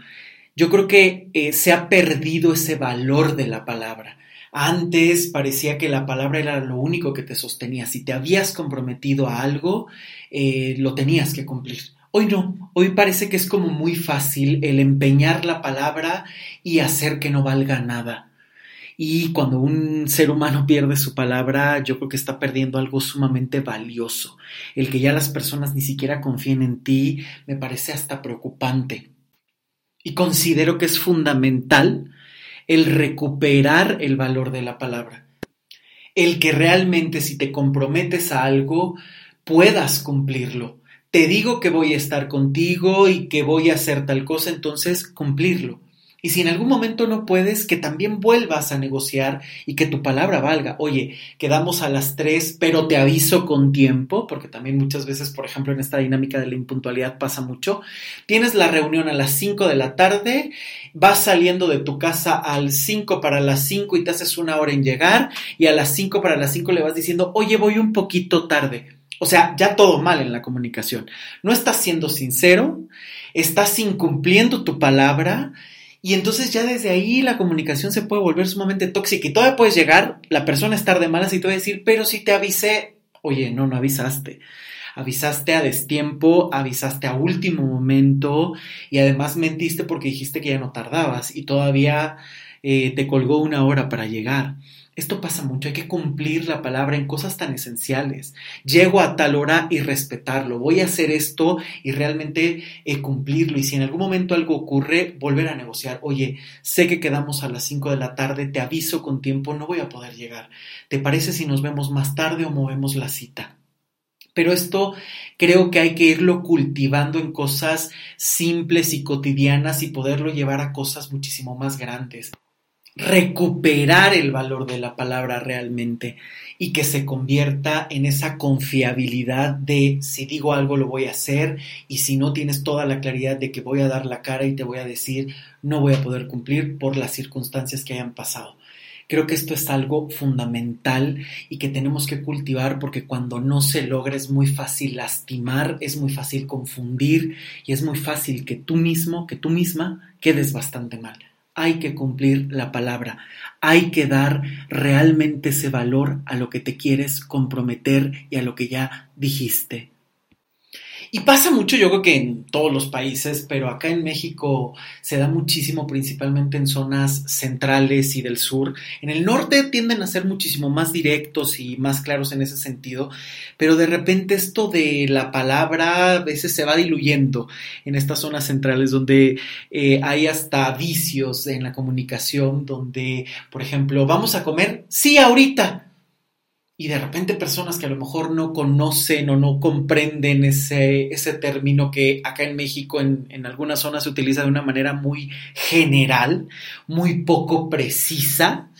Yo creo que eh, se ha perdido ese valor de la palabra. Antes parecía que la palabra era lo único que te sostenía. Si te habías comprometido a algo, eh, lo tenías que cumplir. Hoy no, hoy parece que es como muy fácil el empeñar la palabra y hacer que no valga nada. Y cuando un ser humano <laughs> pierde su palabra, yo creo que está perdiendo algo sumamente valioso. El que ya las personas ni siquiera confíen en ti me parece hasta preocupante. Y considero que es fundamental el recuperar el valor de la palabra. El que realmente si te comprometes a algo, puedas cumplirlo. Te digo que voy a estar contigo y que voy a hacer tal cosa, entonces cumplirlo Y si en algún momento no puedes, que también vuelvas a negociar y que tu palabra valga. Oye, quedamos a las 3, pero te aviso con tiempo, porque también muchas veces, por ejemplo, en esta dinámica de la impuntualidad pasa mucho. Tienes la reunión a las 5 de la tarde, vas saliendo de tu casa al 5 para las 5 y te haces una hora en llegar, y a las 5 para las 5 le vas diciendo, oye, voy un poquito tarde. O sea, ya todo mal en la comunicación. No estás siendo sincero, estás incumpliendo tu palabra y entonces ya desde ahí la comunicación se puede volver sumamente tóxica y todavía puedes llegar, la persona estar de malas y te va a decir, pero si te avisé, oye, no, no avisaste. Avisaste a destiempo, avisaste a último momento y además mentiste porque dijiste que ya no tardabas y todavía eh, te colgó una hora para llegar. Esto pasa mucho, hay que cumplir la palabra en cosas tan esenciales. Llego a tal hora y respetarlo, voy a hacer esto y realmente eh, cumplirlo. Y si en algún momento algo ocurre, volver a negociar. Oye, sé que quedamos a las 5 de la tarde, te aviso con tiempo, no voy a poder llegar. ¿Te parece si nos vemos más tarde o movemos la cita? Pero esto creo que hay que irlo cultivando en cosas simples y cotidianas y poderlo llevar a cosas muchísimo más grandes recuperar el valor de la palabra realmente y que se convierta en esa confiabilidad de si digo algo lo voy a hacer y si no tienes toda la claridad de que voy a dar la cara y te voy a decir no voy a poder cumplir por las circunstancias que hayan pasado. Creo que esto es algo fundamental y que tenemos que cultivar porque cuando no se logra es muy fácil lastimar, es muy fácil confundir y es muy fácil que tú mismo, que tú misma quedes bastante mal hay que cumplir la palabra, hay que dar realmente ese valor a lo que te quieres comprometer y a lo que ya dijiste. Y pasa mucho, yo creo que en todos los países, pero acá en México se da muchísimo, principalmente en zonas centrales y del sur. En el norte tienden a ser muchísimo más directos y más claros en ese sentido, pero de repente esto de la palabra a veces se va diluyendo en estas zonas centrales donde eh, hay hasta vicios en la comunicación, donde, por ejemplo, vamos a comer, sí, ahorita y de repente personas que a lo mejor no conocen o no comprenden ese, ese término que acá en México en, en algunas zonas se utiliza de una manera muy general, muy poco precisa,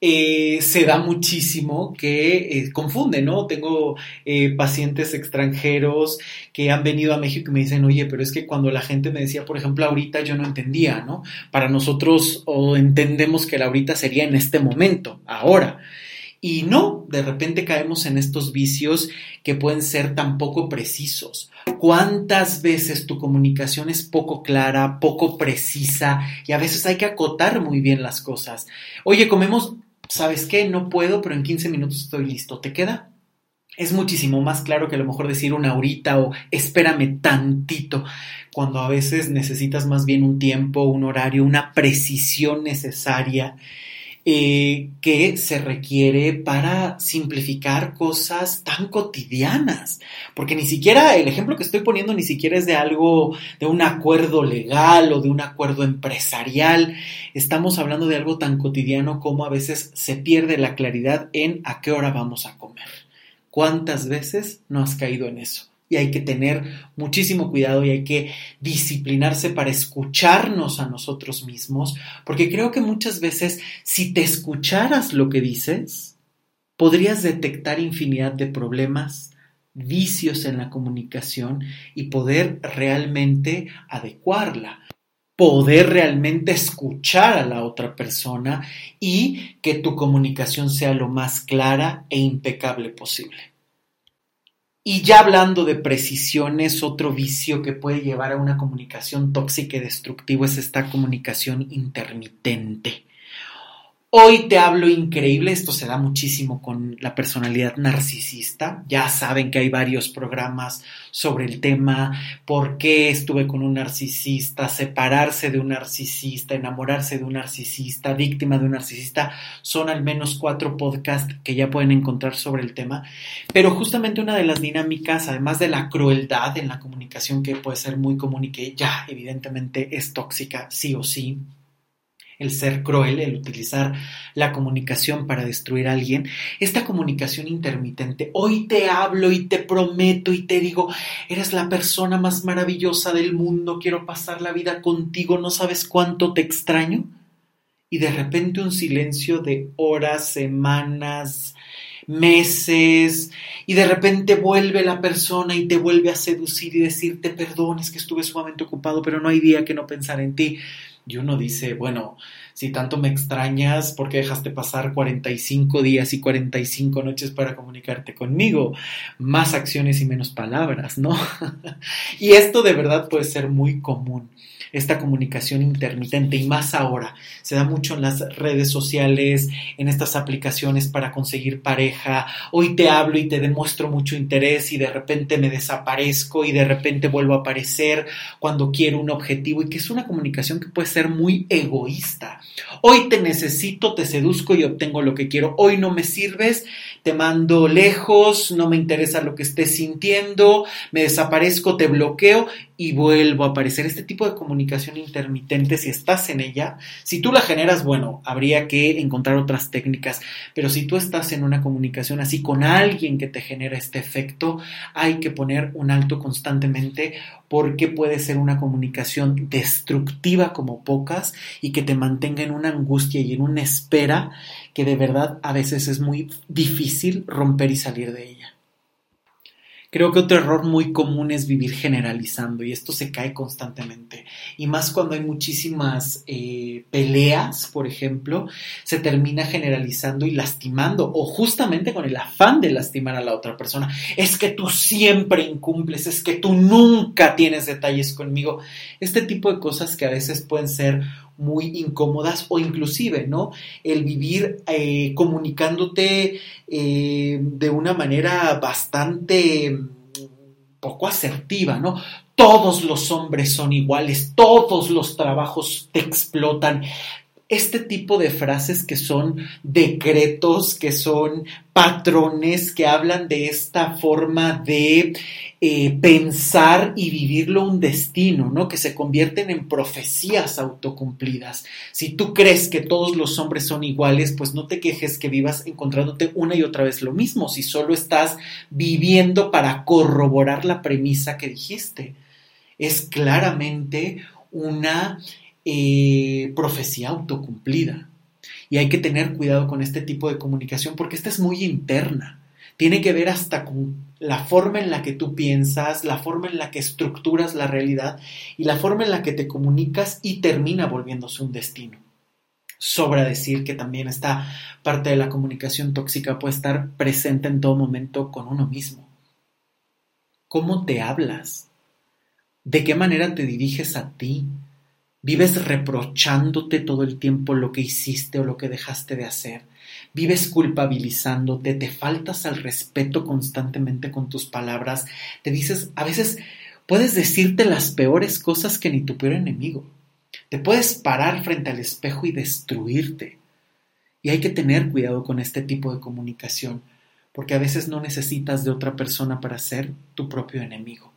eh, se da muchísimo que eh, confunde, ¿no? Tengo eh, pacientes extranjeros que han venido a México y me dicen, oye, pero es que cuando la gente me decía, por ejemplo, ahorita yo no entendía, ¿no? Para nosotros o entendemos que la ahorita sería en este momento, ahora. Y no, de repente caemos en estos vicios que pueden ser tan poco precisos. ¿Cuántas veces tu comunicación es poco clara, poco precisa y a veces hay que acotar muy bien las cosas? Oye, comemos, ¿sabes qué? No puedo, pero en 15 minutos estoy listo. ¿Te queda? Es muchísimo más claro que a lo mejor decir una horita o espérame tantito, cuando a veces necesitas más bien un tiempo, un horario, una precisión necesaria eh, que se requiere para simplificar cosas tan cotidianas. Porque ni siquiera el ejemplo que estoy poniendo ni siquiera es de algo, de un acuerdo legal o de un acuerdo empresarial. Estamos hablando de algo tan cotidiano como a veces se pierde la claridad en a qué hora vamos a comer. ¿Cuántas veces no has caído en eso? Y hay que tener muchísimo cuidado y hay que disciplinarse para escucharnos a nosotros mismos, porque creo que muchas veces si te escucharas lo que dices, podrías detectar infinidad de problemas, vicios en la comunicación y poder realmente adecuarla poder realmente escuchar a la otra persona y que tu comunicación sea lo más clara e impecable posible. Y ya hablando de precisiones, otro vicio que puede llevar a una comunicación tóxica y destructiva es esta comunicación intermitente. Hoy te hablo increíble, esto se da muchísimo con la personalidad narcisista. Ya saben que hay varios programas sobre el tema, por qué estuve con un narcisista, separarse de un narcisista, enamorarse de un narcisista, víctima de un narcisista. Son al menos cuatro podcasts que ya pueden encontrar sobre el tema. Pero justamente una de las dinámicas, además de la crueldad en la comunicación que puede ser muy común y que ya evidentemente es tóxica, sí o sí, el ser cruel, el utilizar la comunicación para destruir a alguien, esta comunicación intermitente, hoy te hablo y te prometo y te digo, eres la persona más maravillosa del mundo, quiero pasar la vida contigo, no sabes cuánto te extraño, y de repente un silencio de horas, semanas, meses, y de repente vuelve la persona y te vuelve a seducir y decirte, perdón, es que estuve sumamente ocupado, pero no hay día que no pensar en ti. Y uno dice, bueno, si tanto me extrañas, ¿por qué dejaste pasar 45 días y 45 noches para comunicarte conmigo? Más acciones y menos palabras, ¿no? <laughs> y esto de verdad puede ser muy común esta comunicación intermitente y más ahora. Se da mucho en las redes sociales, en estas aplicaciones para conseguir pareja. Hoy te hablo y te demuestro mucho interés y de repente me desaparezco y de repente vuelvo a aparecer cuando quiero un objetivo y que es una comunicación que puede ser muy egoísta. Hoy te necesito, te seduzco y obtengo lo que quiero. Hoy no me sirves, te mando lejos, no me interesa lo que estés sintiendo, me desaparezco, te bloqueo y vuelvo a aparecer. Este tipo de comunicación intermitente, si estás en ella, si tú la generas, bueno, habría que encontrar otras técnicas, pero si tú estás en una comunicación así con alguien que te genera este efecto, hay que poner un alto constantemente porque puede ser una comunicación destructiva como pocas y que te mantenga en una angustia y en una espera que de verdad a veces es muy difícil romper y salir de ella. Creo que otro error muy común es vivir generalizando y esto se cae constantemente. Y más cuando hay muchísimas eh, peleas, por ejemplo, se termina generalizando y lastimando o justamente con el afán de lastimar a la otra persona. Es que tú siempre incumples, es que tú nunca tienes detalles conmigo. Este tipo de cosas que a veces pueden ser muy incómodas o inclusive, ¿no? El vivir eh, comunicándote eh, de una manera bastante mm, poco asertiva, ¿no? Todos los hombres son iguales, todos los trabajos te explotan, este tipo de frases que son decretos, que son patrones, que hablan de esta forma de eh, pensar y vivirlo un destino, ¿no? Que se convierten en profecías autocumplidas. Si tú crees que todos los hombres son iguales, pues no te quejes que vivas encontrándote una y otra vez lo mismo, si solo estás viviendo para corroborar la premisa que dijiste. Es claramente una eh, profecía autocumplida. Y hay que tener cuidado con este tipo de comunicación porque esta es muy interna. Tiene que ver hasta con la forma en la que tú piensas, la forma en la que estructuras la realidad y la forma en la que te comunicas y termina volviéndose un destino. Sobra decir que también esta parte de la comunicación tóxica puede estar presente en todo momento con uno mismo. ¿Cómo te hablas? ¿De qué manera te diriges a ti? Vives reprochándote todo el tiempo lo que hiciste o lo que dejaste de hacer. Vives culpabilizándote, te faltas al respeto constantemente con tus palabras. Te dices, a veces puedes decirte las peores cosas que ni tu peor enemigo. Te puedes parar frente al espejo y destruirte. Y hay que tener cuidado con este tipo de comunicación, porque a veces no necesitas de otra persona para ser tu propio enemigo.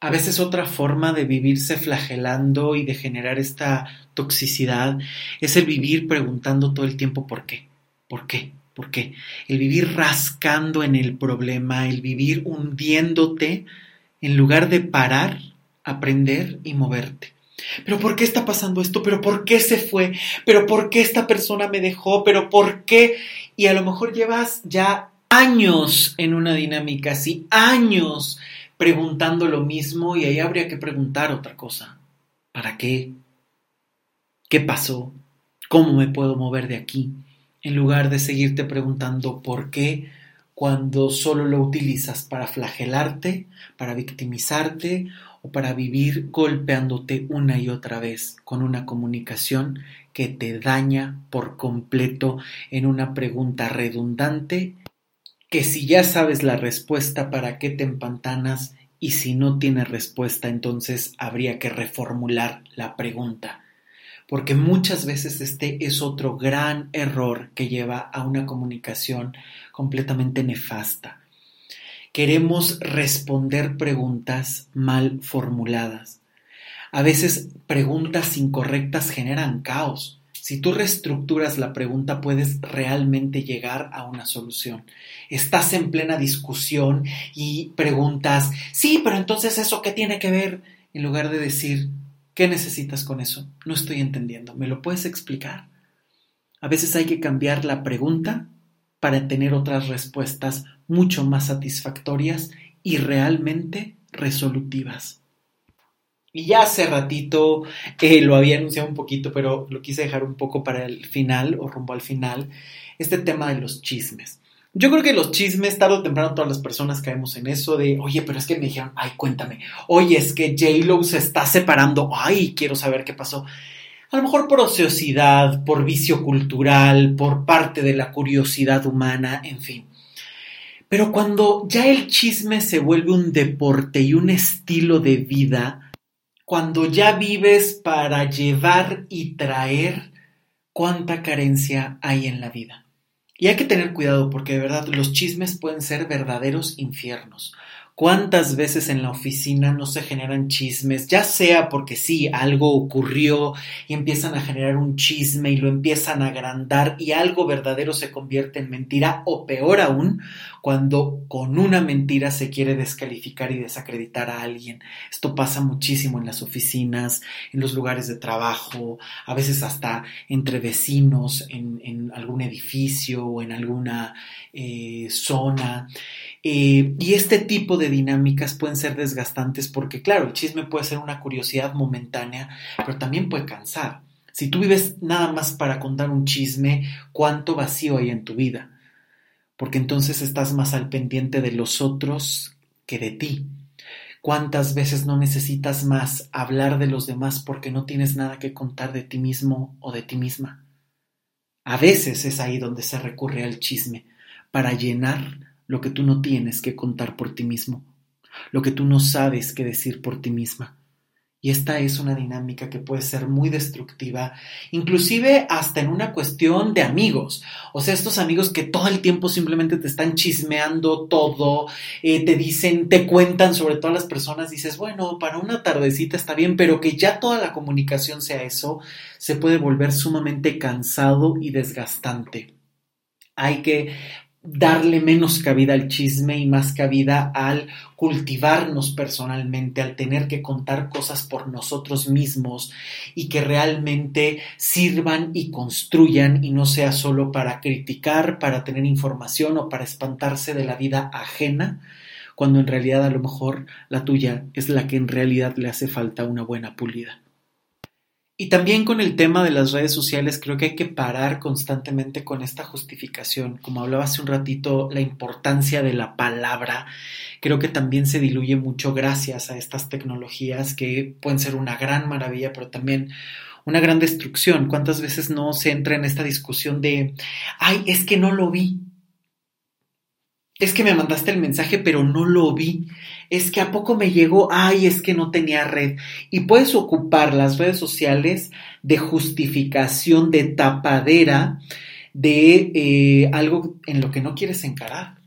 A veces otra forma de vivirse flagelando y de generar esta toxicidad es el vivir preguntando todo el tiempo por qué, por qué, por qué. El vivir rascando en el problema, el vivir hundiéndote en lugar de parar, aprender y moverte. Pero ¿por qué está pasando esto? ¿Pero por qué se fue? ¿Pero por qué esta persona me dejó? ¿Pero por qué? Y a lo mejor llevas ya años en una dinámica así, años preguntando lo mismo y ahí habría que preguntar otra cosa. ¿Para qué? ¿Qué pasó? ¿Cómo me puedo mover de aquí? En lugar de seguirte preguntando por qué cuando solo lo utilizas para flagelarte, para victimizarte o para vivir golpeándote una y otra vez con una comunicación que te daña por completo en una pregunta redundante que si ya sabes la respuesta, ¿para qué te empantanas? Y si no tienes respuesta, entonces habría que reformular la pregunta. Porque muchas veces este es otro gran error que lleva a una comunicación completamente nefasta. Queremos responder preguntas mal formuladas. A veces preguntas incorrectas generan caos. Si tú reestructuras la pregunta puedes realmente llegar a una solución. Estás en plena discusión y preguntas, sí, pero entonces eso qué tiene que ver? En lugar de decir, ¿qué necesitas con eso? No estoy entendiendo. ¿Me lo puedes explicar? A veces hay que cambiar la pregunta para tener otras respuestas mucho más satisfactorias y realmente resolutivas. Y ya hace ratito eh, lo había anunciado un poquito, pero lo quise dejar un poco para el final o rumbo al final, este tema de los chismes. Yo creo que los chismes, tarde o temprano, todas las personas caemos en eso de, oye, pero es que me dijeron, ay, cuéntame, oye, es que J-Lo se está separando, ay, quiero saber qué pasó. A lo mejor por ociosidad, por vicio cultural, por parte de la curiosidad humana, en fin. Pero cuando ya el chisme se vuelve un deporte y un estilo de vida, cuando ya vives para llevar y traer, cuánta carencia hay en la vida. Y hay que tener cuidado porque de verdad los chismes pueden ser verdaderos infiernos. ¿Cuántas veces en la oficina no se generan chismes? Ya sea porque sí, algo ocurrió y empiezan a generar un chisme y lo empiezan a agrandar y algo verdadero se convierte en mentira o peor aún, cuando con una mentira se quiere descalificar y desacreditar a alguien. Esto pasa muchísimo en las oficinas, en los lugares de trabajo, a veces hasta entre vecinos, en, algún edificio o en alguna eh, zona. Eh, y este tipo de dinámicas pueden ser desgastantes porque, claro, el chisme puede ser una curiosidad momentánea, pero también puede cansar. Si tú vives nada más para contar un chisme, ¿cuánto vacío hay en tu vida? Porque entonces estás más al pendiente de los otros que de ti. ¿Cuántas veces no necesitas más hablar de los demás porque no tienes nada que contar de ti mismo o de ti misma? A veces es ahí donde se recurre al chisme, para llenar lo que tú no tienes que contar por ti mismo, lo que tú no sabes que decir por ti misma. Y esta es una dinámica que puede ser muy destructiva, inclusive hasta en una cuestión de amigos. O sea, estos amigos que todo el tiempo simplemente te están chismeando todo, eh, te dicen, te cuentan sobre todas las personas, dices, bueno, para una tardecita está bien, pero que ya toda la comunicación sea eso, se puede volver sumamente cansado y desgastante. Hay que darle menos cabida al chisme y más cabida al cultivarnos personalmente, al tener que contar cosas por nosotros mismos y que realmente sirvan y construyan y no sea solo para criticar, para tener información o para espantarse de la vida ajena, cuando en realidad a lo mejor la tuya es la que en realidad le hace falta una buena pulida. Y también con el tema de las redes sociales, creo que hay que parar constantemente con esta justificación. Como hablaba hace un ratito, la importancia de la palabra, creo que también se diluye mucho gracias a estas tecnologías que pueden ser una gran maravilla, pero también una gran destrucción. ¿Cuántas veces no se entra en esta discusión de, ay, es que no lo vi? Es que me mandaste el mensaje, pero no lo vi es que a poco me llegó, ay, es que no tenía red. Y puedes ocupar las redes sociales de justificación, de tapadera, de eh, algo en lo que no quieres encarar.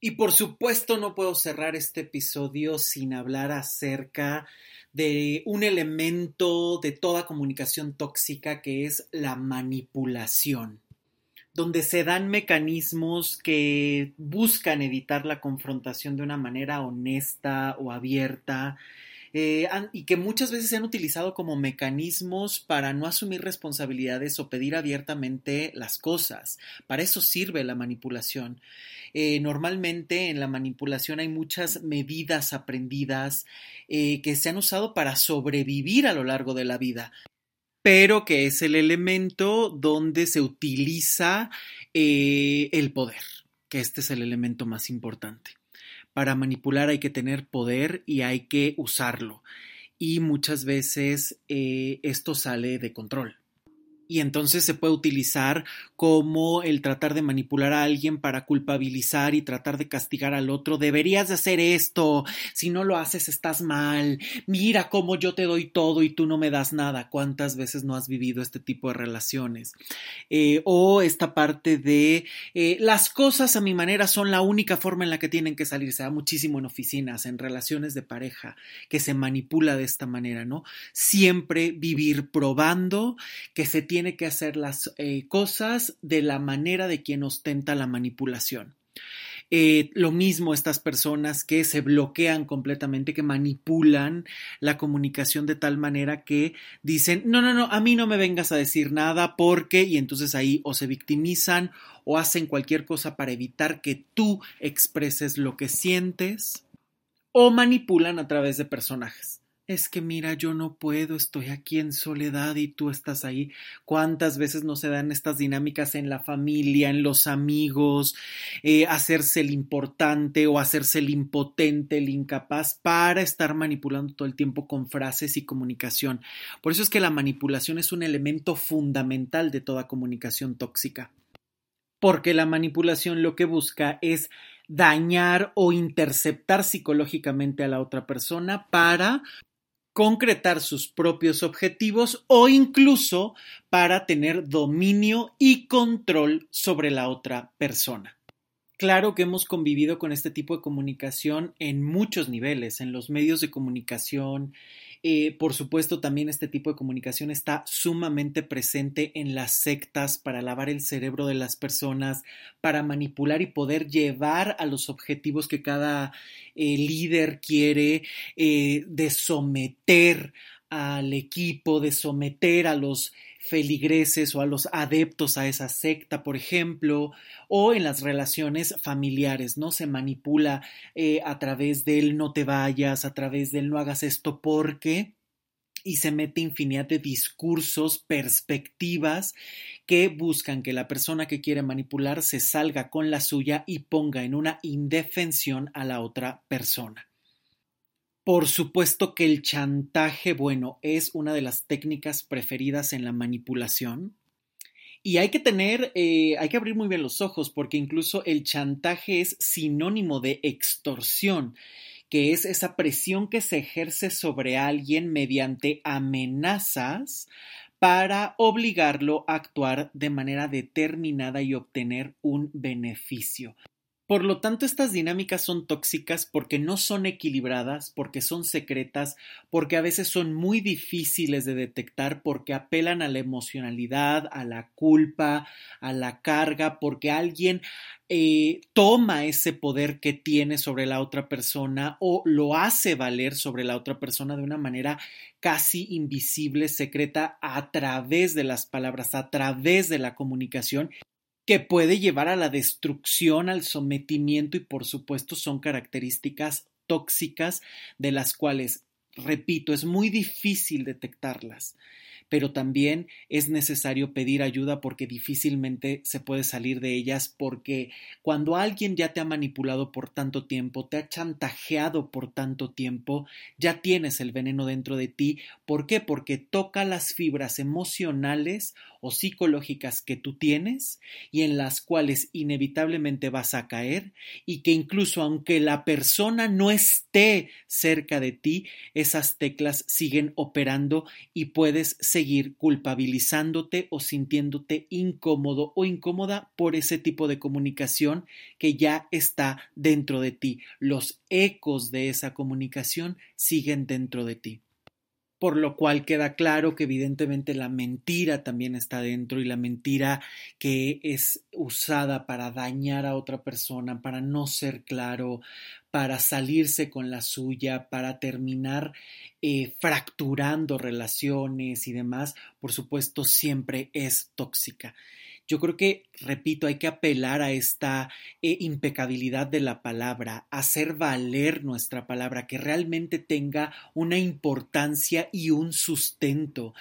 Y por supuesto no puedo cerrar este episodio sin hablar acerca de un elemento de toda comunicación tóxica que es la manipulación donde se dan mecanismos que buscan evitar la confrontación de una manera honesta o abierta, eh, y que muchas veces se han utilizado como mecanismos para no asumir responsabilidades o pedir abiertamente las cosas. Para eso sirve la manipulación. Eh, normalmente en la manipulación hay muchas medidas aprendidas eh, que se han usado para sobrevivir a lo largo de la vida pero que es el elemento donde se utiliza eh, el poder, que este es el elemento más importante. Para manipular hay que tener poder y hay que usarlo. Y muchas veces eh, esto sale de control. Y entonces se puede utilizar como el tratar de manipular a alguien para culpabilizar y tratar de castigar al otro. Deberías de hacer esto. Si no lo haces, estás mal. Mira cómo yo te doy todo y tú no me das nada. ¿Cuántas veces no has vivido este tipo de relaciones? Eh, o esta parte de eh, las cosas a mi manera son la única forma en la que tienen que salir. Se da muchísimo en oficinas, en relaciones de pareja, que se manipula de esta manera, ¿no? Siempre vivir probando que se tiene tiene que hacer las eh, cosas de la manera de quien ostenta la manipulación. Eh, lo mismo estas personas que se bloquean completamente, que manipulan la comunicación de tal manera que dicen, no, no, no, a mí no me vengas a decir nada porque, y entonces ahí o se victimizan o hacen cualquier cosa para evitar que tú expreses lo que sientes o manipulan a través de personajes es que mira, yo no puedo, estoy aquí en soledad y tú estás ahí. ¿Cuántas veces no se dan estas dinámicas en la familia, en los amigos, eh, hacerse el importante o hacerse el impotente, el incapaz para estar manipulando todo el tiempo con frases y comunicación? Por eso es que la manipulación es un elemento fundamental de toda comunicación tóxica. Porque la manipulación lo que busca es dañar o interceptar psicológicamente a la otra persona para concretar sus propios objetivos o incluso para tener dominio y control sobre la otra persona. Claro que hemos convivido con este tipo de comunicación en muchos niveles, en los medios de comunicación, eh, por supuesto, también este tipo de comunicación está sumamente presente en las sectas para lavar el cerebro de las personas, para manipular y poder llevar a los objetivos que cada eh, líder quiere, eh, de someter al equipo, de someter a los feligreses o a los adeptos a esa secta, por ejemplo, o en las relaciones familiares, ¿no? Se manipula eh, a través del no te vayas, a través del no hagas esto porque y se mete infinidad de discursos, perspectivas que buscan que la persona que quiere manipular se salga con la suya y ponga en una indefensión a la otra persona. Por supuesto que el chantaje, bueno, es una de las técnicas preferidas en la manipulación. Y hay que tener, eh, hay que abrir muy bien los ojos porque incluso el chantaje es sinónimo de extorsión, que es esa presión que se ejerce sobre alguien mediante amenazas para obligarlo a actuar de manera determinada y obtener un beneficio. Por lo tanto, estas dinámicas son tóxicas porque no son equilibradas, porque son secretas, porque a veces son muy difíciles de detectar, porque apelan a la emocionalidad, a la culpa, a la carga, porque alguien eh, toma ese poder que tiene sobre la otra persona o lo hace valer sobre la otra persona de una manera casi invisible, secreta, a través de las palabras, a través de la comunicación que puede llevar a la destrucción, al sometimiento y por supuesto son características tóxicas de las cuales, repito, es muy difícil detectarlas pero también es necesario pedir ayuda porque difícilmente se puede salir de ellas porque cuando alguien ya te ha manipulado por tanto tiempo, te ha chantajeado por tanto tiempo, ya tienes el veneno dentro de ti. ¿Por qué? Porque toca las fibras emocionales psicológicas que tú tienes y en las cuales inevitablemente vas a caer y que incluso aunque la persona no esté cerca de ti, esas teclas siguen operando y puedes seguir culpabilizándote o sintiéndote incómodo o incómoda por ese tipo de comunicación que ya está dentro de ti. Los ecos de esa comunicación siguen dentro de ti por lo cual queda claro que evidentemente la mentira también está dentro y la mentira que es usada para dañar a otra persona, para no ser claro, para salirse con la suya, para terminar eh, fracturando relaciones y demás, por supuesto siempre es tóxica. Yo creo que repito, hay que apelar a esta eh, impecabilidad de la palabra, hacer valer nuestra palabra, que realmente tenga una importancia y un sustento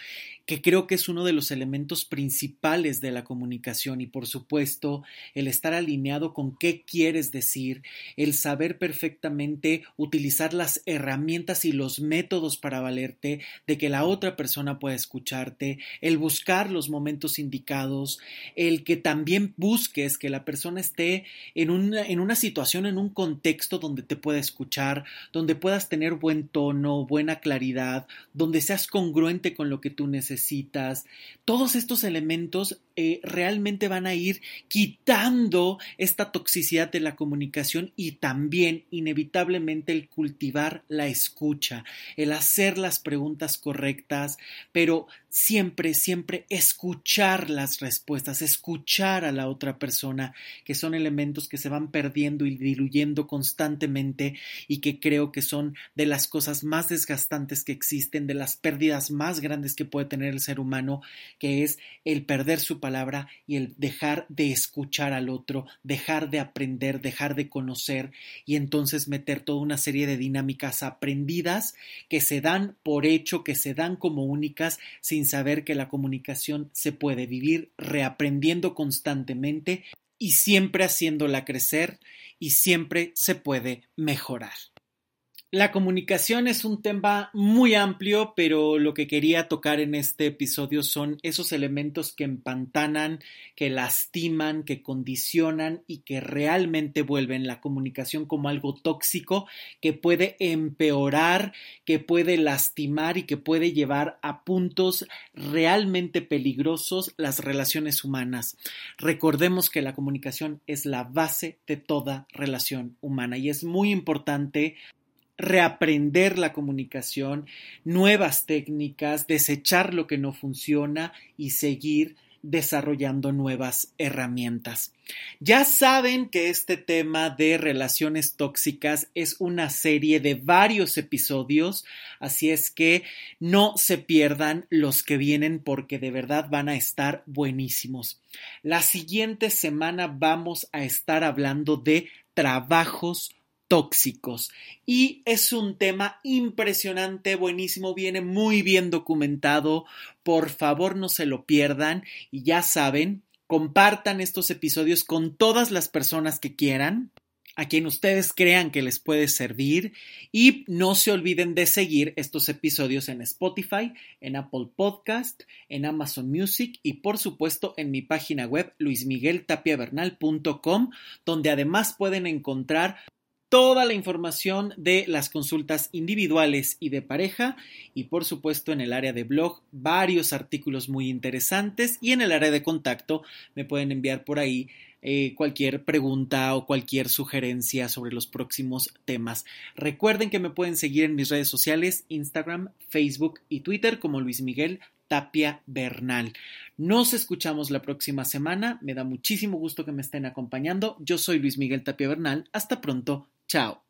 que creo que es uno de los elementos principales de la comunicación. Y por supuesto el estar alineado con qué quieres decir, el saber perfectamente utilizar las herramientas y los métodos para valerte de que la otra persona pueda escucharte, el buscar los momentos indicados, el que también busques que la persona esté en una, en una situación, en un contexto donde te pueda escuchar, donde puedas tener buen tono, buena claridad, donde seas congruente con lo que tú necesitas necesitas, todos estos elementos eh, realmente van a ir quitando esta toxicidad de la comunicación y también inevitablemente el cultivar la escucha, el hacer las preguntas correctas, pero siempre, siempre escuchar las respuestas, escuchar a la otra persona, que son elementos que se van perdiendo y diluyendo constantemente y que creo que son de las cosas más desgastantes que existen, de las pérdidas más grandes que puede tener el ser humano, que es el perder su palabra y el dejar de escuchar al otro, dejar de aprender, dejar de conocer y entonces meter toda una serie de dinámicas aprendidas que se dan por hecho, que se dan como únicas, saber que la comunicación se puede vivir reaprendiendo constantemente y siempre haciéndola crecer y siempre se puede mejorar. La comunicación es un tema muy amplio, pero lo que quería tocar en este episodio son esos elementos que empantanan, que lastiman, que condicionan y que realmente vuelven la comunicación como algo tóxico que puede empeorar, que puede lastimar y que puede llevar a puntos realmente peligrosos las relaciones humanas. Recordemos que la comunicación es la base de toda relación humana y es muy importante reaprender la comunicación, nuevas técnicas, desechar lo que no funciona y seguir desarrollando nuevas herramientas. Ya saben que este tema de relaciones tóxicas es una serie de varios episodios, así es que no se pierdan los que vienen porque de verdad van a estar buenísimos. La siguiente semana vamos a estar hablando de trabajos tóxicos. Y es un tema impresionante, buenísimo, viene muy bien documentado. Por favor, no se lo pierdan. Y ya saben, compartan estos episodios con todas las personas que quieran a quien ustedes crean que les puede servir y no se olviden de seguir estos episodios en Spotify, en Apple Podcast, en Amazon Music y por supuesto en mi página web luismigueltapiavernal.com donde además pueden encontrar toda la información de las consultas individuales y de pareja y por supuesto en el área de blog varios artículos muy interesantes y en el área de contacto me pueden enviar por ahí eh, cualquier pregunta o cualquier sugerencia sobre los próximos temas. Recuerden que me pueden seguir en mis redes sociales, Instagram, Facebook y Twitter como Luis Miguel Tapia Bernal. Nos escuchamos la próxima semana. Me da muchísimo gusto que me estén acompañando. Yo soy Luis Miguel Tapia Bernal. Hasta pronto. Chao.